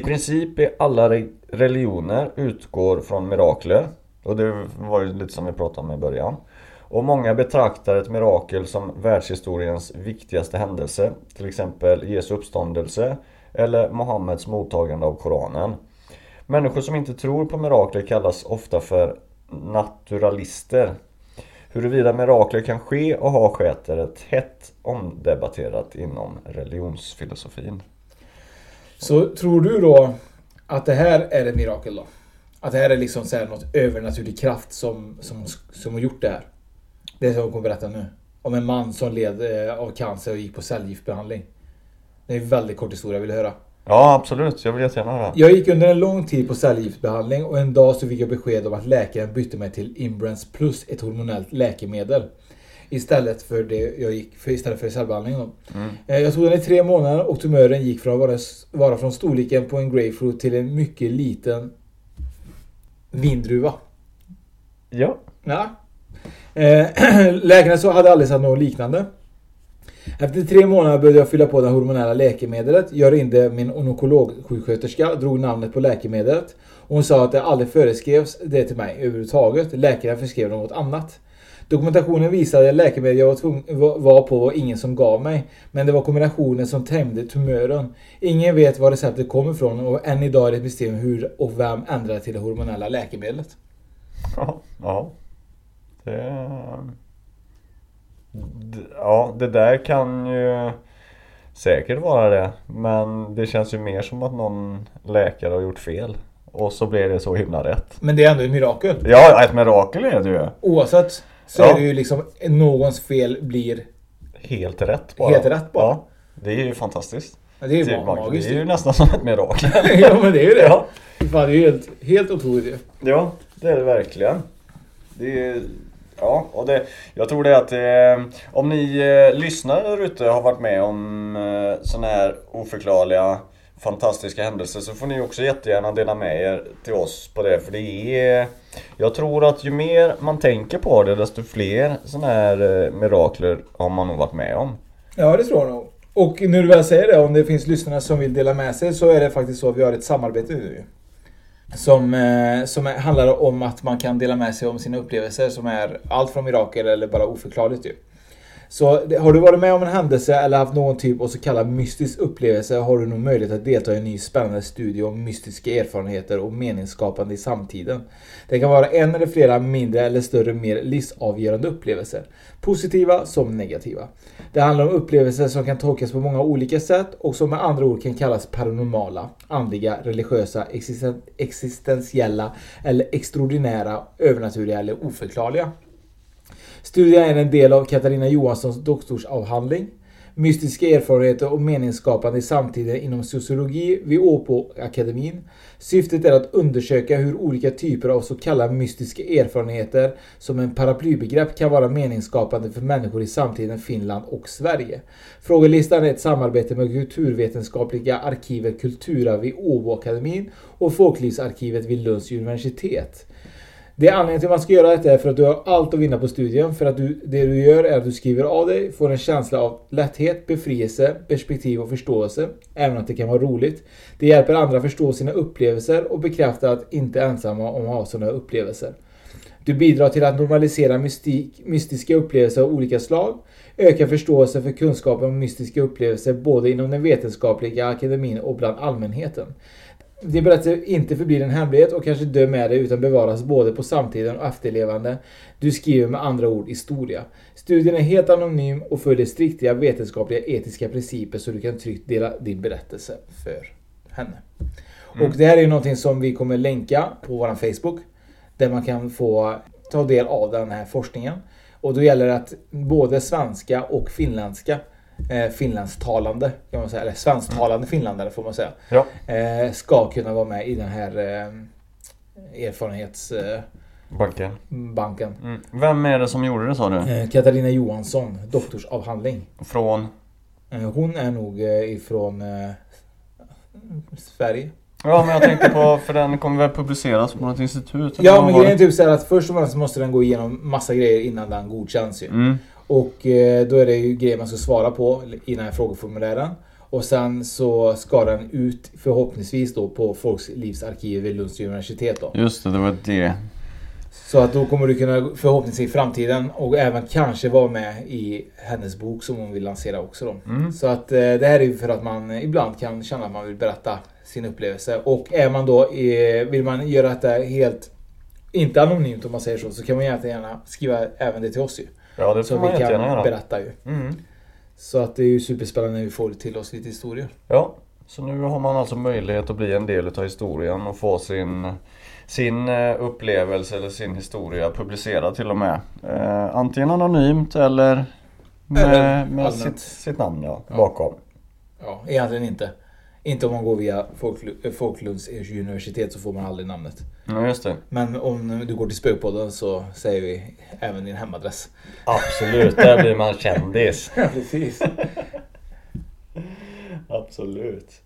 I princip i alla religioner utgår från mirakler. Och det var ju lite som vi pratade om i början. Och många betraktar ett mirakel som världshistoriens viktigaste händelse. Till exempel Jesu uppståndelse eller Mohammeds mottagande av Koranen. Människor som inte tror på mirakler kallas ofta för naturalister. Huruvida mirakler kan ske och har skett är ett hett omdebatterat inom religionsfilosofin. Så tror du då att det här är ett mirakel då? Att det här är liksom så här något övernaturlig kraft som, som, som har gjort det här? Det som jag kommer berätta nu. Om en man som led eh, av cancer och gick på cellgiftbehandling. Det är en väldigt kort historia, vill du höra? Ja absolut, jag vill jättegärna höra. Jag gick under en lång tid på cellgiftsbehandling och en dag så fick jag besked om att läkaren bytte mig till Imbrance plus ett hormonellt läkemedel. Istället för det jag gick för, istället för cellbehandling. Mm. Eh, Jag tog den i tre månader och tumören gick från att vara, vara från storleken på en grapefruit till en mycket liten vindruva. Ja. Ja. Eh, Läkaren så hade aldrig sett något liknande. Efter tre månader började jag fylla på det hormonella läkemedlet. Jag ringde min onkolog-sjuksköterska, drog namnet på läkemedlet. Och hon sa att det aldrig föreskrevs det till mig överhuvudtaget. Läkaren förskrev något annat. Dokumentationen visade att läkemedel jag var, tvung- var- på var ingen som gav mig. Men det var kombinationen som tämjde tumören. Ingen vet var receptet kommer ifrån och än idag är det ett mysterium hur och vem ändrade till det hormonella läkemedlet. Ja. ja. Det... Ja, det där kan ju säkert vara det. Men det känns ju mer som att någon läkare har gjort fel. Och så blir det så himla rätt. Men det är ändå ett mirakel. Ja, ett mirakel är det ju. Oavsett så Ja. är det ju liksom någons fel blir Helt rätt bara. Helt rätt bara. Ja, det är ju fantastiskt. Ja, det är ju Det ma- magiskt. Det är ju nästan som ett mirakel. ja men det är ju det. Ja. Fan, det är ju helt, helt otroligt ju. Ja, det är det verkligen. Det är, ja, och det, jag tror det att eh, om ni eh, lyssnare ute har varit med om eh, sådana här oförklarliga fantastiska händelser så får ni också jättegärna dela med er till oss på det för det är Jag tror att ju mer man tänker på det desto fler sådana här eh, mirakler har man nog varit med om. Ja, det tror jag nog. Och när du väl säger det, om det finns lyssnare som vill dela med sig så är det faktiskt så att vi har ett samarbete nu. Som, eh, som handlar om att man kan dela med sig om sina upplevelser som är allt från mirakel eller bara oförklarligt ju. Så har du varit med om en händelse eller haft någon typ av så kallad mystisk upplevelse har du nog möjlighet att delta i en ny spännande studie om mystiska erfarenheter och meningsskapande i samtiden. Det kan vara en eller flera mindre eller större mer livsavgörande upplevelser. Positiva som negativa. Det handlar om upplevelser som kan tolkas på många olika sätt och som med andra ord kan kallas paranormala, andliga, religiösa, existen- existentiella eller extraordinära, övernaturliga eller oförklarliga. Studien är en del av Katarina Johanssons doktorsavhandling. Mystiska erfarenheter och meningsskapande i samtiden inom sociologi vid Åbo-akademin. Syftet är att undersöka hur olika typer av så kallade mystiska erfarenheter som en paraplybegrepp kan vara meningsskapande för människor i samtiden Finland och Sverige. Frågelistan är ett samarbete med Kulturvetenskapliga arkivet Kultura vid Åbo-akademin och Folklivsarkivet vid Lunds universitet. Det är anledningen till att man ska göra detta är för att du har allt att vinna på studien. För att du, det du gör är att du skriver av dig, får en känsla av lätthet, befrielse, perspektiv och förståelse. Även att det kan vara roligt. Det hjälper andra att förstå sina upplevelser och bekräfta att inte är ensamma om att ha sådana upplevelser. Du bidrar till att normalisera mystik, mystiska upplevelser av olika slag, öka förståelse för kunskapen om mystiska upplevelser både inom den vetenskapliga akademin och bland allmänheten. Din berättelse inte förblir en hemlighet och kanske dö med dig utan bevaras både på samtiden och efterlevande. Du skriver med andra ord historia. Studien är helt anonym och följer strikta vetenskapliga etiska principer så du kan tryggt dela din berättelse för henne. Mm. Och det här är ju någonting som vi kommer länka på vår Facebook. Där man kan få ta del av den här forskningen. Och då gäller det att både svenska och finländska eh, finlandstalande, kan man säga, eller svensktalande finländare får man säga. Ja. Eh, ska kunna vara med i den här eh, erfarenhetsbanken. Eh, Banken. banken. Mm. Vem är det som gjorde det sa du? Eh, Katarina Johansson, doktorsavhandling. Från? Eh, hon är nog ifrån Sverige. Ja men jag tänkte på, för den kommer väl publiceras på något institut? Ja men grejen är typ så att först och främst måste den gå igenom massa grejer innan den godkänns ju. Mm. Och eh, då är det ju grejer man ska svara på i den här frågeformulären. Och sen så ska den ut förhoppningsvis då på Folklivsarkivet vid Lunds universitet då. Just det, det var det. Så att då kommer du kunna förhoppningsvis i framtiden och även kanske vara med i hennes bok som hon vill lansera också då. Mm. Så att eh, det här är ju för att man ibland kan känna att man vill berätta sin upplevelse. Och är man då, eh, vill man göra detta helt inte anonymt om man säger så, så kan man gärna skriva även det till oss ju. Ja, det får så man vi kan jättegärna göra. berätta ju. Mm. Så att det är ju superspännande när vi får till oss lite historier. Ja, så nu har man alltså möjlighet att bli en del av historien och få sin, sin eh, upplevelse eller sin historia publicerad till och med. Eh, antingen anonymt eller med, med sitt, sitt namn Ja. bakom. Ja, egentligen inte. Inte om man går via Folklu- eh, Folklunds universitet så får man aldrig namnet. Ja, just det. Men om du går till Spökpodden så säger vi även din hemadress. Absolut, där blir man kändis. Ja, precis. Absolut.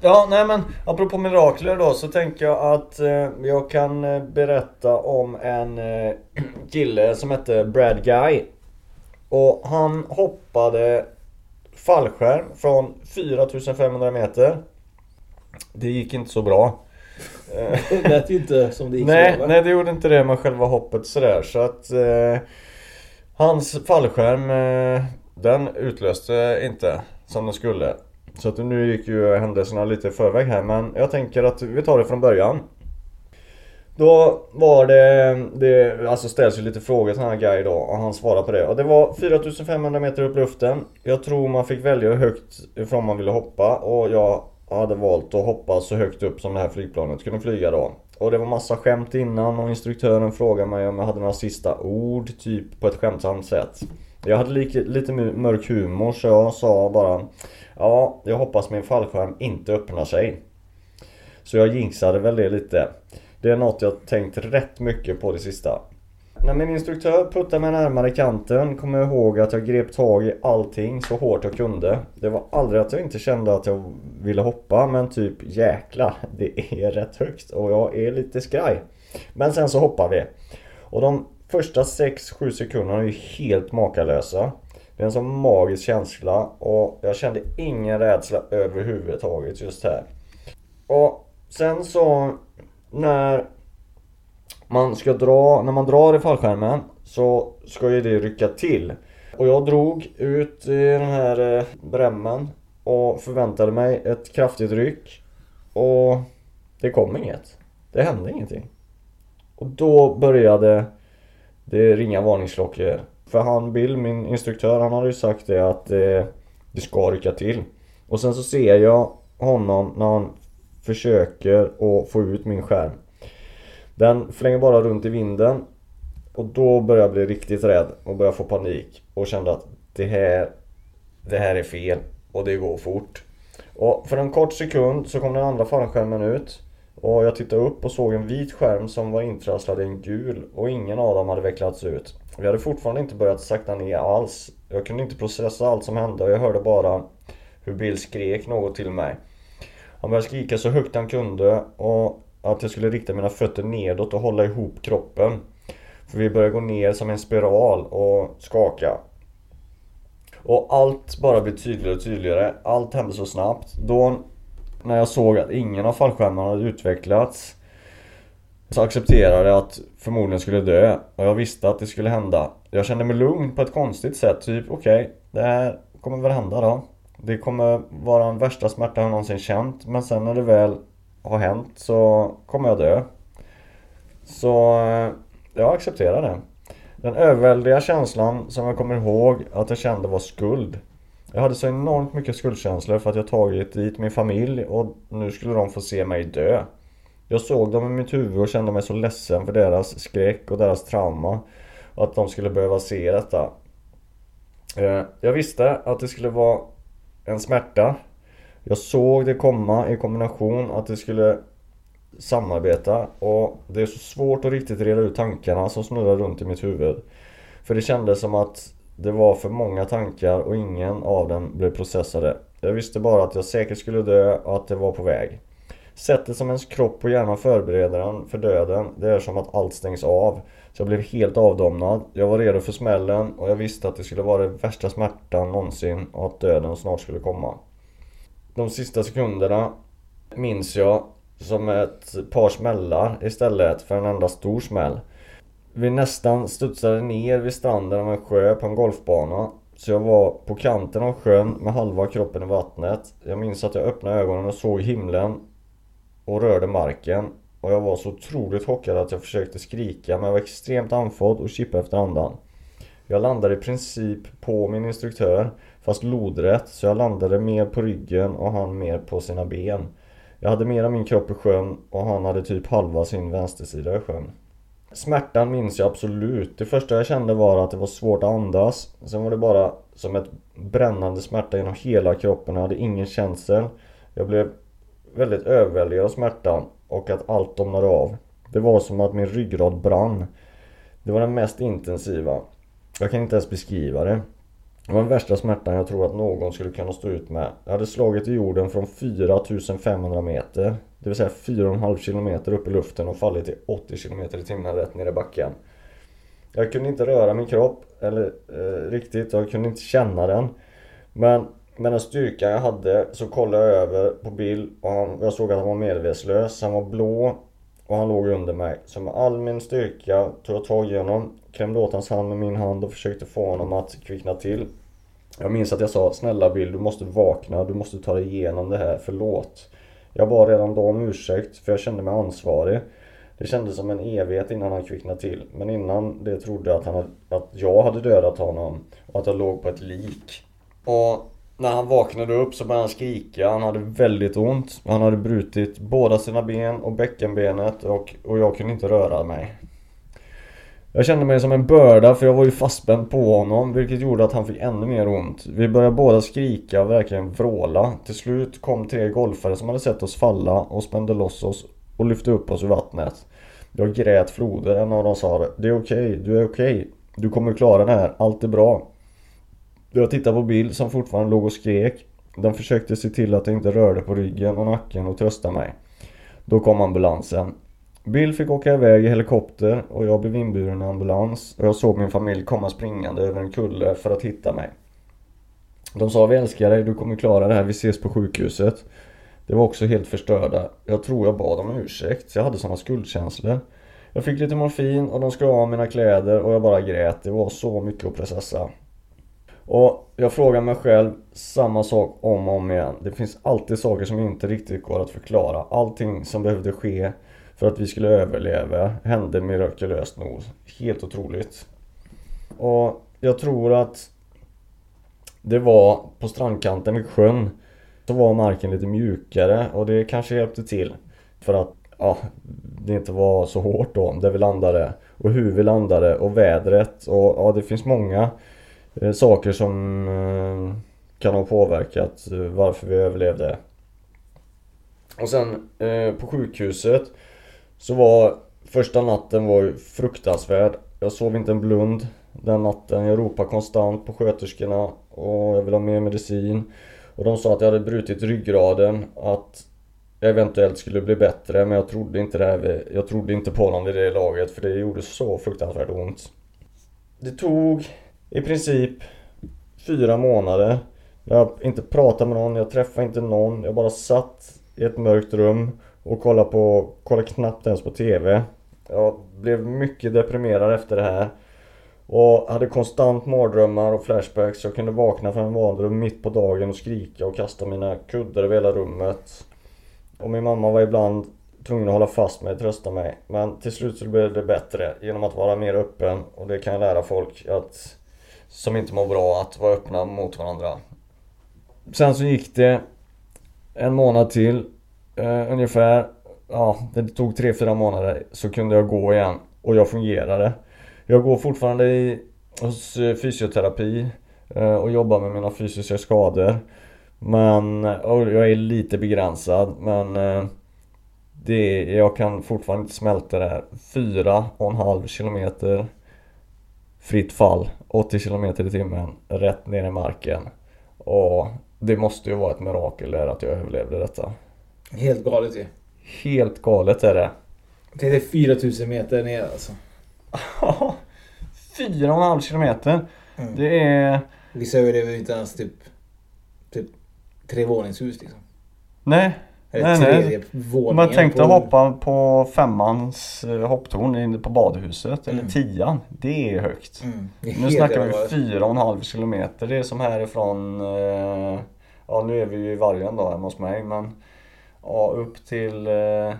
Ja, nej men apropå mirakler då så tänker jag att eh, jag kan eh, berätta om en eh, kille som hette Brad Guy. Och han hoppade fallskärm från 4500 meter. Det gick inte så bra. Det lät ju inte som det gick så nej, bra, va? nej, det gjorde inte det med själva hoppet sådär. Så att eh, Hans fallskärm, eh, den utlöste inte som den skulle. Så att nu gick ju händelserna lite i förväg här men jag tänker att vi tar det från början. Då var det, det alltså ställs ju lite frågor till den här guy då och han svarar på det. Och det var 4500 meter upp i luften. Jag tror man fick välja hur högt ifrån man ville hoppa och jag hade valt att hoppa så högt upp som det här flygplanet kunde flyga då. Och det var massa skämt innan och instruktören frågade mig om jag hade några sista ord, typ på ett skämtsamt sätt. Jag hade lite, lite mörk humor så jag sa bara Ja, jag hoppas min fallskärm inte öppnar sig. Så jag jinxade väl det lite. Det är något jag tänkt rätt mycket på det sista. När min instruktör puttade mig närmare kanten kom jag ihåg att jag grep tag i allting så hårt jag kunde. Det var aldrig att jag inte kände att jag ville hoppa men typ jäkla det är rätt högt och jag är lite skraj. Men sen så hoppar vi. Och de första 6-7 sekunderna är ju helt makalösa. Det är en sån magisk känsla och jag kände ingen rädsla överhuvudtaget just här. Och sen så när man ska dra, när man drar i fallskärmen så ska ju det rycka till. Och jag drog ut i den här eh, brämmen och förväntade mig ett kraftigt ryck. Och det kom inget. Det hände ingenting. Och då började det ringa varningsklockor. För han Bill, min instruktör, han hade ju sagt det att eh, det ska rycka till. Och sen så ser jag honom när han försöker att få ut min skärm. Den flänger bara runt i vinden. Och då börjar jag bli riktigt rädd och börjar få panik. Och kände att det här, det här är fel. Och det går fort. Och för en kort sekund så kom den andra fallskärmen ut. Och jag tittade upp och såg en vit skärm som var intrasslad i en gul. Och ingen av dem hade vecklats ut. Vi hade fortfarande inte börjat sakta ner alls. Jag kunde inte processa allt som hände och jag hörde bara hur Bill skrek något till mig. Han började skrika så högt han kunde och att jag skulle rikta mina fötter nedåt och hålla ihop kroppen. För vi började gå ner som en spiral och skaka. Och allt bara blev tydligare och tydligare. Allt hände så snabbt. Då när jag såg att ingen av fallskärmarna hade utvecklats så accepterade jag att förmodligen skulle dö och jag visste att det skulle hända. Jag kände mig lugn på ett konstigt sätt. Typ okej, okay, det här kommer väl hända då. Det kommer vara den värsta smärta jag någonsin känt. Men sen när det väl har hänt så kommer jag dö. Så eh, jag accepterar det. Den överväldiga känslan som jag kommer ihåg att jag kände var skuld. Jag hade så enormt mycket skuldkänslor för att jag tagit dit min familj och nu skulle de få se mig dö. Jag såg dem i mitt huvud och kände mig så ledsen för deras skräck och deras trauma. Och att de skulle behöva se detta. Eh, jag visste att det skulle vara en smärta. Jag såg det komma i kombination att det skulle samarbeta och det är så svårt att riktigt reda ut tankarna som snurrar runt i mitt huvud. För det kändes som att det var för många tankar och ingen av dem blev processade. Jag visste bara att jag säkert skulle dö och att det var på väg. Sättet som ens kropp och hjärna förbereder en för döden, det är som att allt stängs av. Så jag blev helt avdomnad. Jag var redo för smällen och jag visste att det skulle vara den värsta smärtan någonsin och att döden snart skulle komma. De sista sekunderna minns jag som ett par smällar istället för en enda stor smäll. Vi nästan studsade ner vid stranden av en sjö på en golfbana. Så jag var på kanten av sjön med halva kroppen i vattnet. Jag minns att jag öppnade ögonen och såg himlen och rörde marken. Och jag var så otroligt chockad att jag försökte skrika men jag var extremt andfådd och kippade efter andan. Jag landade i princip på min instruktör fast lodrätt så jag landade mer på ryggen och han mer på sina ben. Jag hade mer av min kropp i sjön och han hade typ halva sin vänstersida i sjön. Smärtan minns jag absolut. Det första jag kände var att det var svårt att andas. Sen var det bara som ett brännande smärta genom hela kroppen. Jag hade ingen känsel. Jag blev väldigt överväldigad av smärtan och att allt domnade av. Det var som att min ryggrad brann. Det var den mest intensiva. Jag kan inte ens beskriva det. Det var den värsta smärtan jag tror att någon skulle kunna stå ut med. Jag hade slagit i jorden från 4500 meter. Det vill säga 4,5 km upp i luften och fallit i 80 km i timmen rätt ner i backen. Jag kunde inte röra min kropp eller eh, riktigt, jag kunde inte känna den. Men med den styrkan jag hade så kollade jag över på Bill och han, jag såg att han var medvetslös. Han var blå och han låg under mig. Så med all min styrka tog jag tag i honom, klämde åt hans hand med min hand och försökte få honom att kvickna till. Jag minns att jag sa Snälla Bill, du måste vakna, du måste ta dig igenom det här, förlåt. Jag bad redan då om ursäkt för jag kände mig ansvarig. Det kändes som en evighet innan han kvicknade till. Men innan det trodde jag att, han att jag hade dödat honom och att jag låg på ett lik. Och när han vaknade upp så började han skrika. Han hade väldigt ont. Han hade brutit båda sina ben och bäckenbenet och, och jag kunde inte röra mig. Jag kände mig som en börda för jag var ju fastspänd på honom vilket gjorde att han fick ännu mer ont. Vi började båda skrika och verkligen vråla. Till slut kom tre golfare som hade sett oss falla och spände loss oss och lyfte upp oss ur vattnet. Jag grät floder. En av dem sa det. Det är okej, okay, du är okej. Okay. Du kommer klara det här, allt är bra. Jag tittade på Bill som fortfarande låg och skrek. Den försökte se till att jag inte rörde på ryggen och nacken och trösta mig. Då kom ambulansen. Bill fick åka iväg i helikopter och jag blev inburen i ambulans och jag såg min familj komma springande över en kulle för att hitta mig. De sa vi älskar dig, du kommer klara det här, vi ses på sjukhuset. Det var också helt förstörda. Jag tror jag bad om ursäkt, jag hade såna skuldkänslor. Jag fick lite morfin och de skulle av mina kläder och jag bara grät. Det var så mycket att processa. Och jag frågar mig själv samma sak om och om igen. Det finns alltid saker som inte riktigt går att förklara. Allting som behövde ske för att vi skulle överleva hände mirakulöst nog. Helt otroligt. Och jag tror att det var på strandkanten vid sjön så var marken lite mjukare och det kanske hjälpte till. För att ja, det inte var så hårt då där vi landade. Och hur vi landade och vädret och ja, det finns många Eh, saker som eh, kan ha påverkat eh, varför vi överlevde. Och sen på sjukhuset så var första natten var fruktansvärd. Jag sov inte en blund den natten. Jag ropade konstant på sköterskorna och jag ville ha mer medicin. Och de sa att jag hade brutit ryggraden, att jag eventuellt skulle bli bättre men jag trodde inte det här, jag trodde inte på någon vid det laget för det gjorde så fruktansvärt ont. Det tog i princip fyra månader. Jag inte pratade med någon, jag träffade inte någon. Jag bara satt i ett mörkt rum och kollade på, kollade knappt ens på TV. Jag blev mycket deprimerad efter det här. Och hade konstant mardrömmar och flashbacks. Jag kunde vakna från en vanrum mitt på dagen och skrika och kasta mina kuddar över hela rummet. Och min mamma var ibland tvungen att hålla fast mig, trösta mig. Men till slut så blev det bättre genom att vara mer öppen. Och det kan jag lära folk att som inte mår bra att vara öppna mot varandra. Sen så gick det en månad till eh, ungefär. Ja, det tog 3-4 månader så kunde jag gå igen och jag fungerade. Jag går fortfarande i, hos eh, fysioterapi eh, och jobbar med mina fysiska skador. Men, jag är lite begränsad men eh, det, jag kan fortfarande inte smälta det här. 4,5 kilometer fritt fall, 80 kilometer i timmen, rätt ner i marken. Och det måste ju vara ett mirakel där att jag överlevde detta. Helt galet ju. Helt galet är det. Det är 4000 meter ner alltså. Ja, 4,5 kilometer. Mm. Det är... Vissa överlever inte ens typ, typ tre våningshus liksom. Nej. Eller nej, nej. Man tänkte på... hoppa på femmans eh, hopptorn inne på badhuset. Mm. Eller tian. Det är högt. Mm. Det är nu snackar vi fyra och en halv kilometer. Det är som härifrån... Eh, ja nu är vi ju i Vargön då hemma hos mig men... Ja upp till... Eh,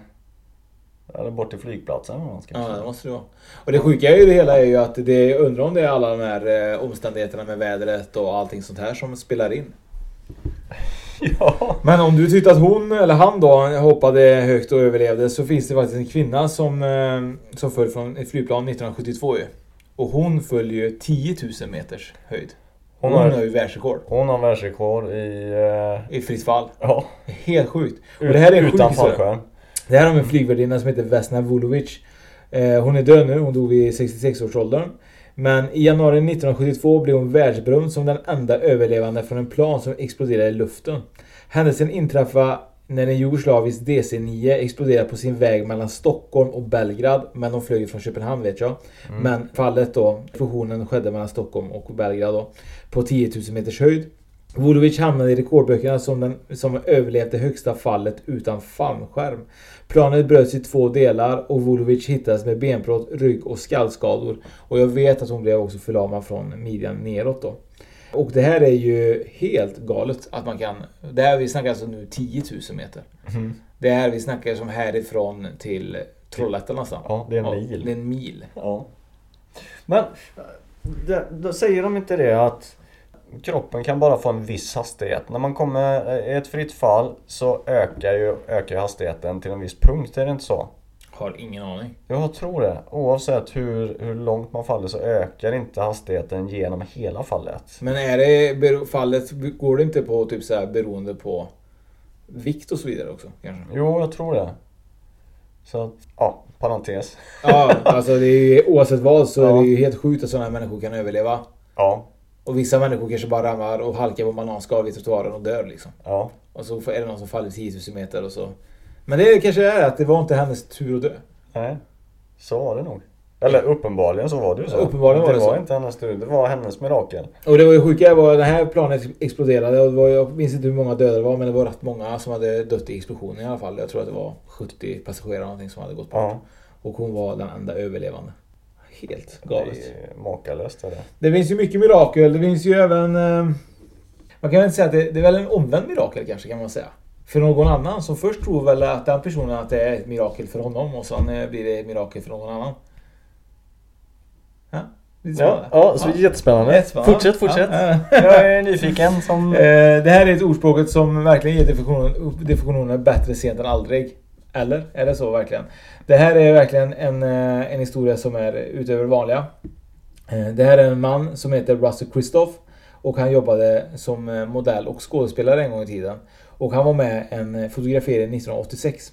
eller bort till flygplatsen Ja, det måste det vara. Och det sjuka i det hela är ju att det undrar om det är alla de här eh, omständigheterna med vädret och allting sånt här som spelar in. Ja. Men om du tyckte att hon, eller han då, hoppade högt och överlevde så finns det faktiskt en kvinna som, eh, som föll från ett flygplan 1972 ju. Och hon föll ju 10 000 meters höjd. Hon, hon har, har ju världsrekord. Hon har världsrekord i... Uh... I fritt fall. Ja. Helt sjukt. Och det här är Utan fallskärm. Det här har en flygvärdinna som heter Vesna Vulovic. Eh, hon är död nu, hon dog vid 66-årsåldern. Men i januari 1972 blev hon världsberömd som den enda överlevande från en plan som exploderade i luften. Händelsen inträffade när en jugoslavisk DC-9 exploderade på sin väg mellan Stockholm och Belgrad. Men de flög från Köpenhamn vet jag. Mm. Men fallet då, explosionen skedde mellan Stockholm och Belgrad då. På 10 000 meters höjd. Vulovic hamnade i rekordböckerna som den som överlevt det högsta fallet utan fallskärm. Planet bröts i två delar och Vulovic hittades med benbrott, rygg och skallskador. Och jag vet att hon blev också förlamad från midjan neråt då. Och det här är ju helt galet att man kan... Det här vi snackar alltså nu 10 000 meter. Mm. Det här vi snackar som härifrån till Trollhättan nästan. Ja, det är en mil. Det är en mil. Ja. Men det, då säger de inte det att kroppen kan bara få en viss hastighet. När man kommer i ett fritt fall så ökar ju, ökar hastigheten till en viss punkt, är det inte så? Har ingen aning. Jag tror det. Oavsett hur, hur långt man faller så ökar inte hastigheten genom hela fallet. Men är det fallet, går det inte på typ så här beroende på vikt och så vidare också? Kanske? Jo, jag tror det. Så att, ja, parentes. Ja, alltså det är ju, oavsett vad så är Ja. det ju helt sjukt att sådana här människor kan överleva. Ja. Och vissa människor kanske bara ramlar och halkar på bananskal vid trottoaren och dör liksom. Ja. Och så är det någon som faller 10 000 meter och så. Men det kanske är att det var inte hennes tur att dö. Nej, så var det nog. Eller uppenbarligen så var det ju så. Uppenbarligen var det det var så. inte hennes tur, det var hennes mirakel. Och det var ju sjuka var att det här planet exploderade och var, jag minns inte hur många döda det var men det var rätt många som hade dött i explosionen i alla fall. Jag tror att det var 70 passagerare någonting som hade gått bort. Ja. Och hon var den enda överlevande. Helt galet. Det är makalöst är det. Det finns ju mycket mirakel. Det finns ju även... Eh, man kan väl inte säga att det, det är väl en omvänd mirakel kanske kan man säga. För någon annan som först tror väl att den personen att det är ett mirakel för honom och sen eh, blir det ett mirakel för någon annan. Ja, Ja, ja, så jättespännande. Jättespännande. Fortsätt, fortsätt. Ja. Jag är nyfiken som... Eh, det här är ett ordspråket som verkligen ger definitionen, definitionen bättre sent än aldrig. Eller? Är det så verkligen? Det här är verkligen en, eh, en historia som är utöver vanliga. Det här är en man som heter Russell Christoph. Och han jobbade som modell och skådespelare en gång i tiden. Och han var med i en eh, fotografering 1986.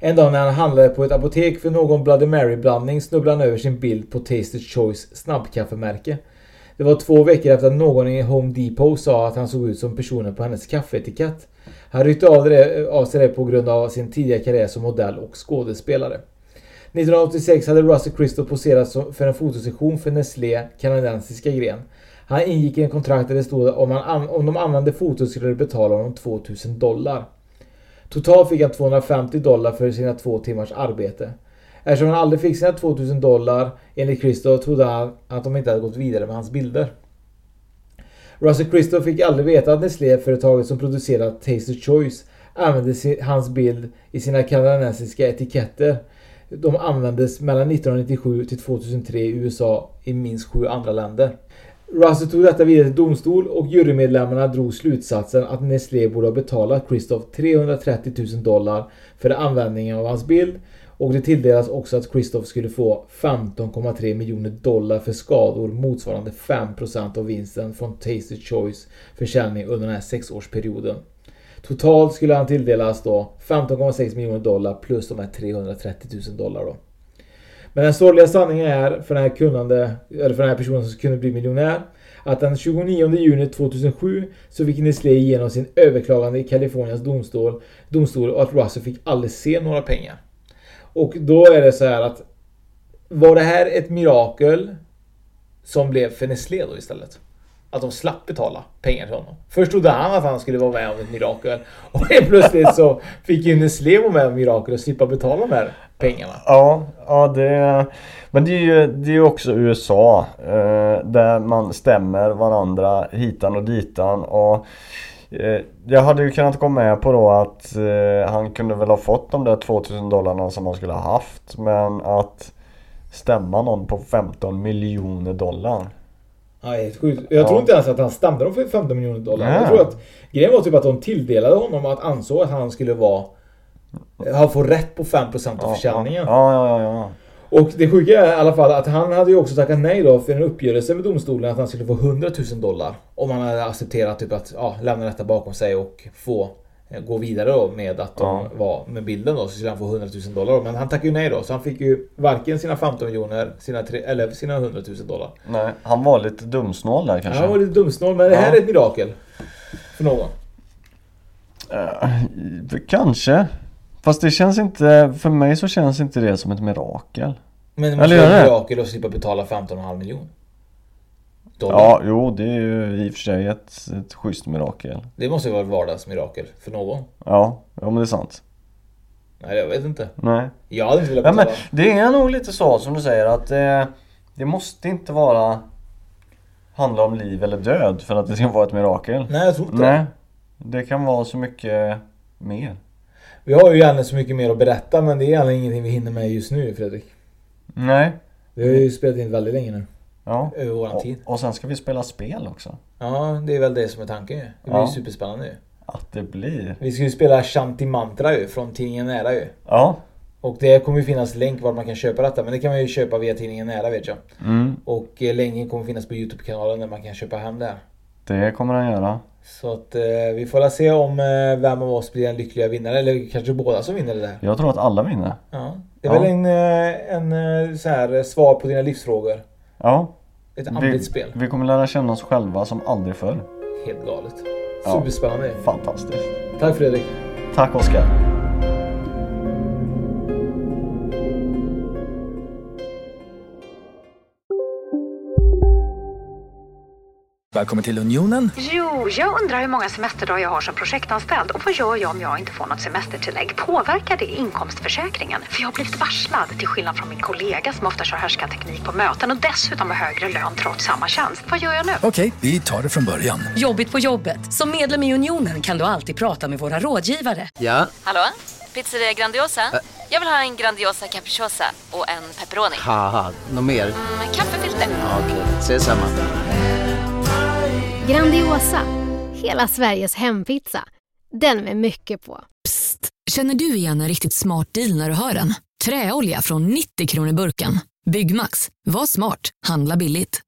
En dag när han handlade på ett apotek för någon Bloody Mary-blandning snubblade han över sin bild på Tasted Choice snabbkaffemärke. Det var två veckor efter att någon i Home Depot sa att han såg ut som personen på hennes kaffeetikett. Han ryckte av, det, av sig det på grund av sin tidigare karriär som modell och skådespelare. 1986 hade Russell Crystal poserat för en fotosession för Nestlé kanadensiska gren. Han ingick i en kontrakt där det stod att om, han, om de använde fotot skulle de betala honom 2000 dollar. Totalt fick han 250 dollar för sina två timmars arbete. Eftersom han aldrig fick sina 2000 dollar enligt Christoph trodde han att de inte hade gått vidare med hans bilder. Russell Christoph fick aldrig veta att Nestlé-företaget som producerat of Choice använde hans bild i sina kanadensiska etiketter. De användes mellan 1997 till 2003 i USA i minst sju andra länder. Russell tog detta vidare till domstol och jurymedlemmarna drog slutsatsen att Nestlé borde ha betalat Christoph 330 000 dollar för användningen av hans bild och det tilldelas också att Christoph skulle få 15,3 miljoner dollar för skador motsvarande 5% av vinsten från Tasty Choice försäljning under den här sexårsperioden. Totalt skulle han tilldelas då 15,6 miljoner dollar plus de här 330 000 dollar då. Men den sorgliga sanningen är för den här kunnande, eller för den här personen som kunde bli miljonär att den 29 juni 2007 så fick Nestlé igenom sin överklagande i Kaliforniens domstol, domstol och att Russell fick aldrig se några pengar. Och då är det så här att var det här ett mirakel som blev för Nestlé då istället? Att de slapp betala pengar till honom. Först trodde han att han skulle vara med om ett mirakel. Och helt plötsligt så fick ju Neslevo vara med om mirakel och slippa betala de här pengarna. Ja, ja det... Men det är ju det är också USA. Eh, där man stämmer varandra hitan och ditan. Och eh, jag hade ju kunnat gå med på då att eh, han kunde väl ha fått de där 2000 dollarna som han skulle ha haft. Men att stämma någon på 15 miljoner dollar. Ja, helt sjukt. Jag tror Ja. inte ens att han stämde dem för 15 miljoner dollar. Nej. Jag tror att grejen var typ att de tilldelade honom att ansåg att han skulle vara han får rätt på 5% av försäljningen. Ja, ja, ja, ja. Och det sjuka är i alla fall att han hade ju också tackat nej då för en uppgörelse med domstolen att han skulle få 100 000 dollar. Om han hade accepterat typ att ja, lämna detta bakom sig och få gå vidare då med att de Ja. var med bilden då så skulle han få 100 000 dollar. Men han tackade ju nej då så han fick ju varken sina 15 miljoner sina tre, eller sina 100 000 dollar. Nej, han var lite dumsnål där kanske. Han var lite dumsnål men det här Ja. är ett mirakel. För någon. Eh, kanske. Fast det känns inte, för mig så känns inte det som ett mirakel. Men det måste vara ett mirakel att slippa betala 15,5 miljoner. Dollar. Ja, jo det är ju i och för sig ett, ett schysst mirakel. Det måste ju vara ett vardagsmirakel för någon. Ja, ja men det är sant. Nej, jag vet inte. Nej. Jag hade inte velat Ja, men betala. det är nog lite så som du säger att eh, det måste inte vara handla om liv eller död för att det ska vara ett mirakel. Nej, jag tror inte Nej. Det kan vara så mycket mer. Vi har ju gärna så mycket mer att berätta men det är egentligen ingenting vi hinner med just nu Fredrik. Nej. Vi har ju spelat in väldigt länge nu. Ja. Över våran och, tid. och sen ska vi spela spel också. Ja, det är väl det som är tanken ju. Det blir Ja. superspännande ju. Att det blir. Vi ska ju spela Shanti Mantra ju, från tidningen Nära ju. Ja. Och det kommer ju finnas länk var man kan köpa detta, men det kan man ju köpa via tidningen Nära vet jag. Mm. Och eh, länken kommer finnas på Youtube-kanalen där man kan köpa hem det. Det kommer han göra. Så att eh, vi får se om eh, vem av oss blir den lyckliga vinnare, eller kanske båda som vinner det där. Jag tror att alla vinner. Ja. Det är Ja. väl en, eh, en eh, så här svar på dina livsfrågor. Ja. Ett andligt spel. Vi kommer lära känna oss själva som aldrig förr. Helt galet. Ja. Superspännande. Fantastiskt. Tack Fredrik. Tack Oskar. Välkommen till Unionen. Jo, jag undrar hur många semesterdagar jag har som projektanställd och vad gör jag om jag inte får något semestertillägg? Påverkar det inkomstförsäkringen? För jag har blivit varslad, till skillnad från min kollega som ofta kör härskarteknik på möten och dessutom har högre lön trots samma tjänst. Vad gör jag nu? Okej, vi tar det från början. Jobbigt på jobbet. Som medlem i Unionen kan du alltid prata med våra rådgivare. Ja, Hallå? Pizzeria Grandiosa? Jag vill ha en Grandiosa capriciosa och en pepperoni. haha, något mer? Med kaffefilter. Ja, Okej, ses samma. Grandiosa, hela Sveriges hempizza. Den med mycket på. Psst! Känner du igen en riktigt smart deal när du hör den? Träolja från 90 kronor burken. Byggmax. Var smart. Handla billigt.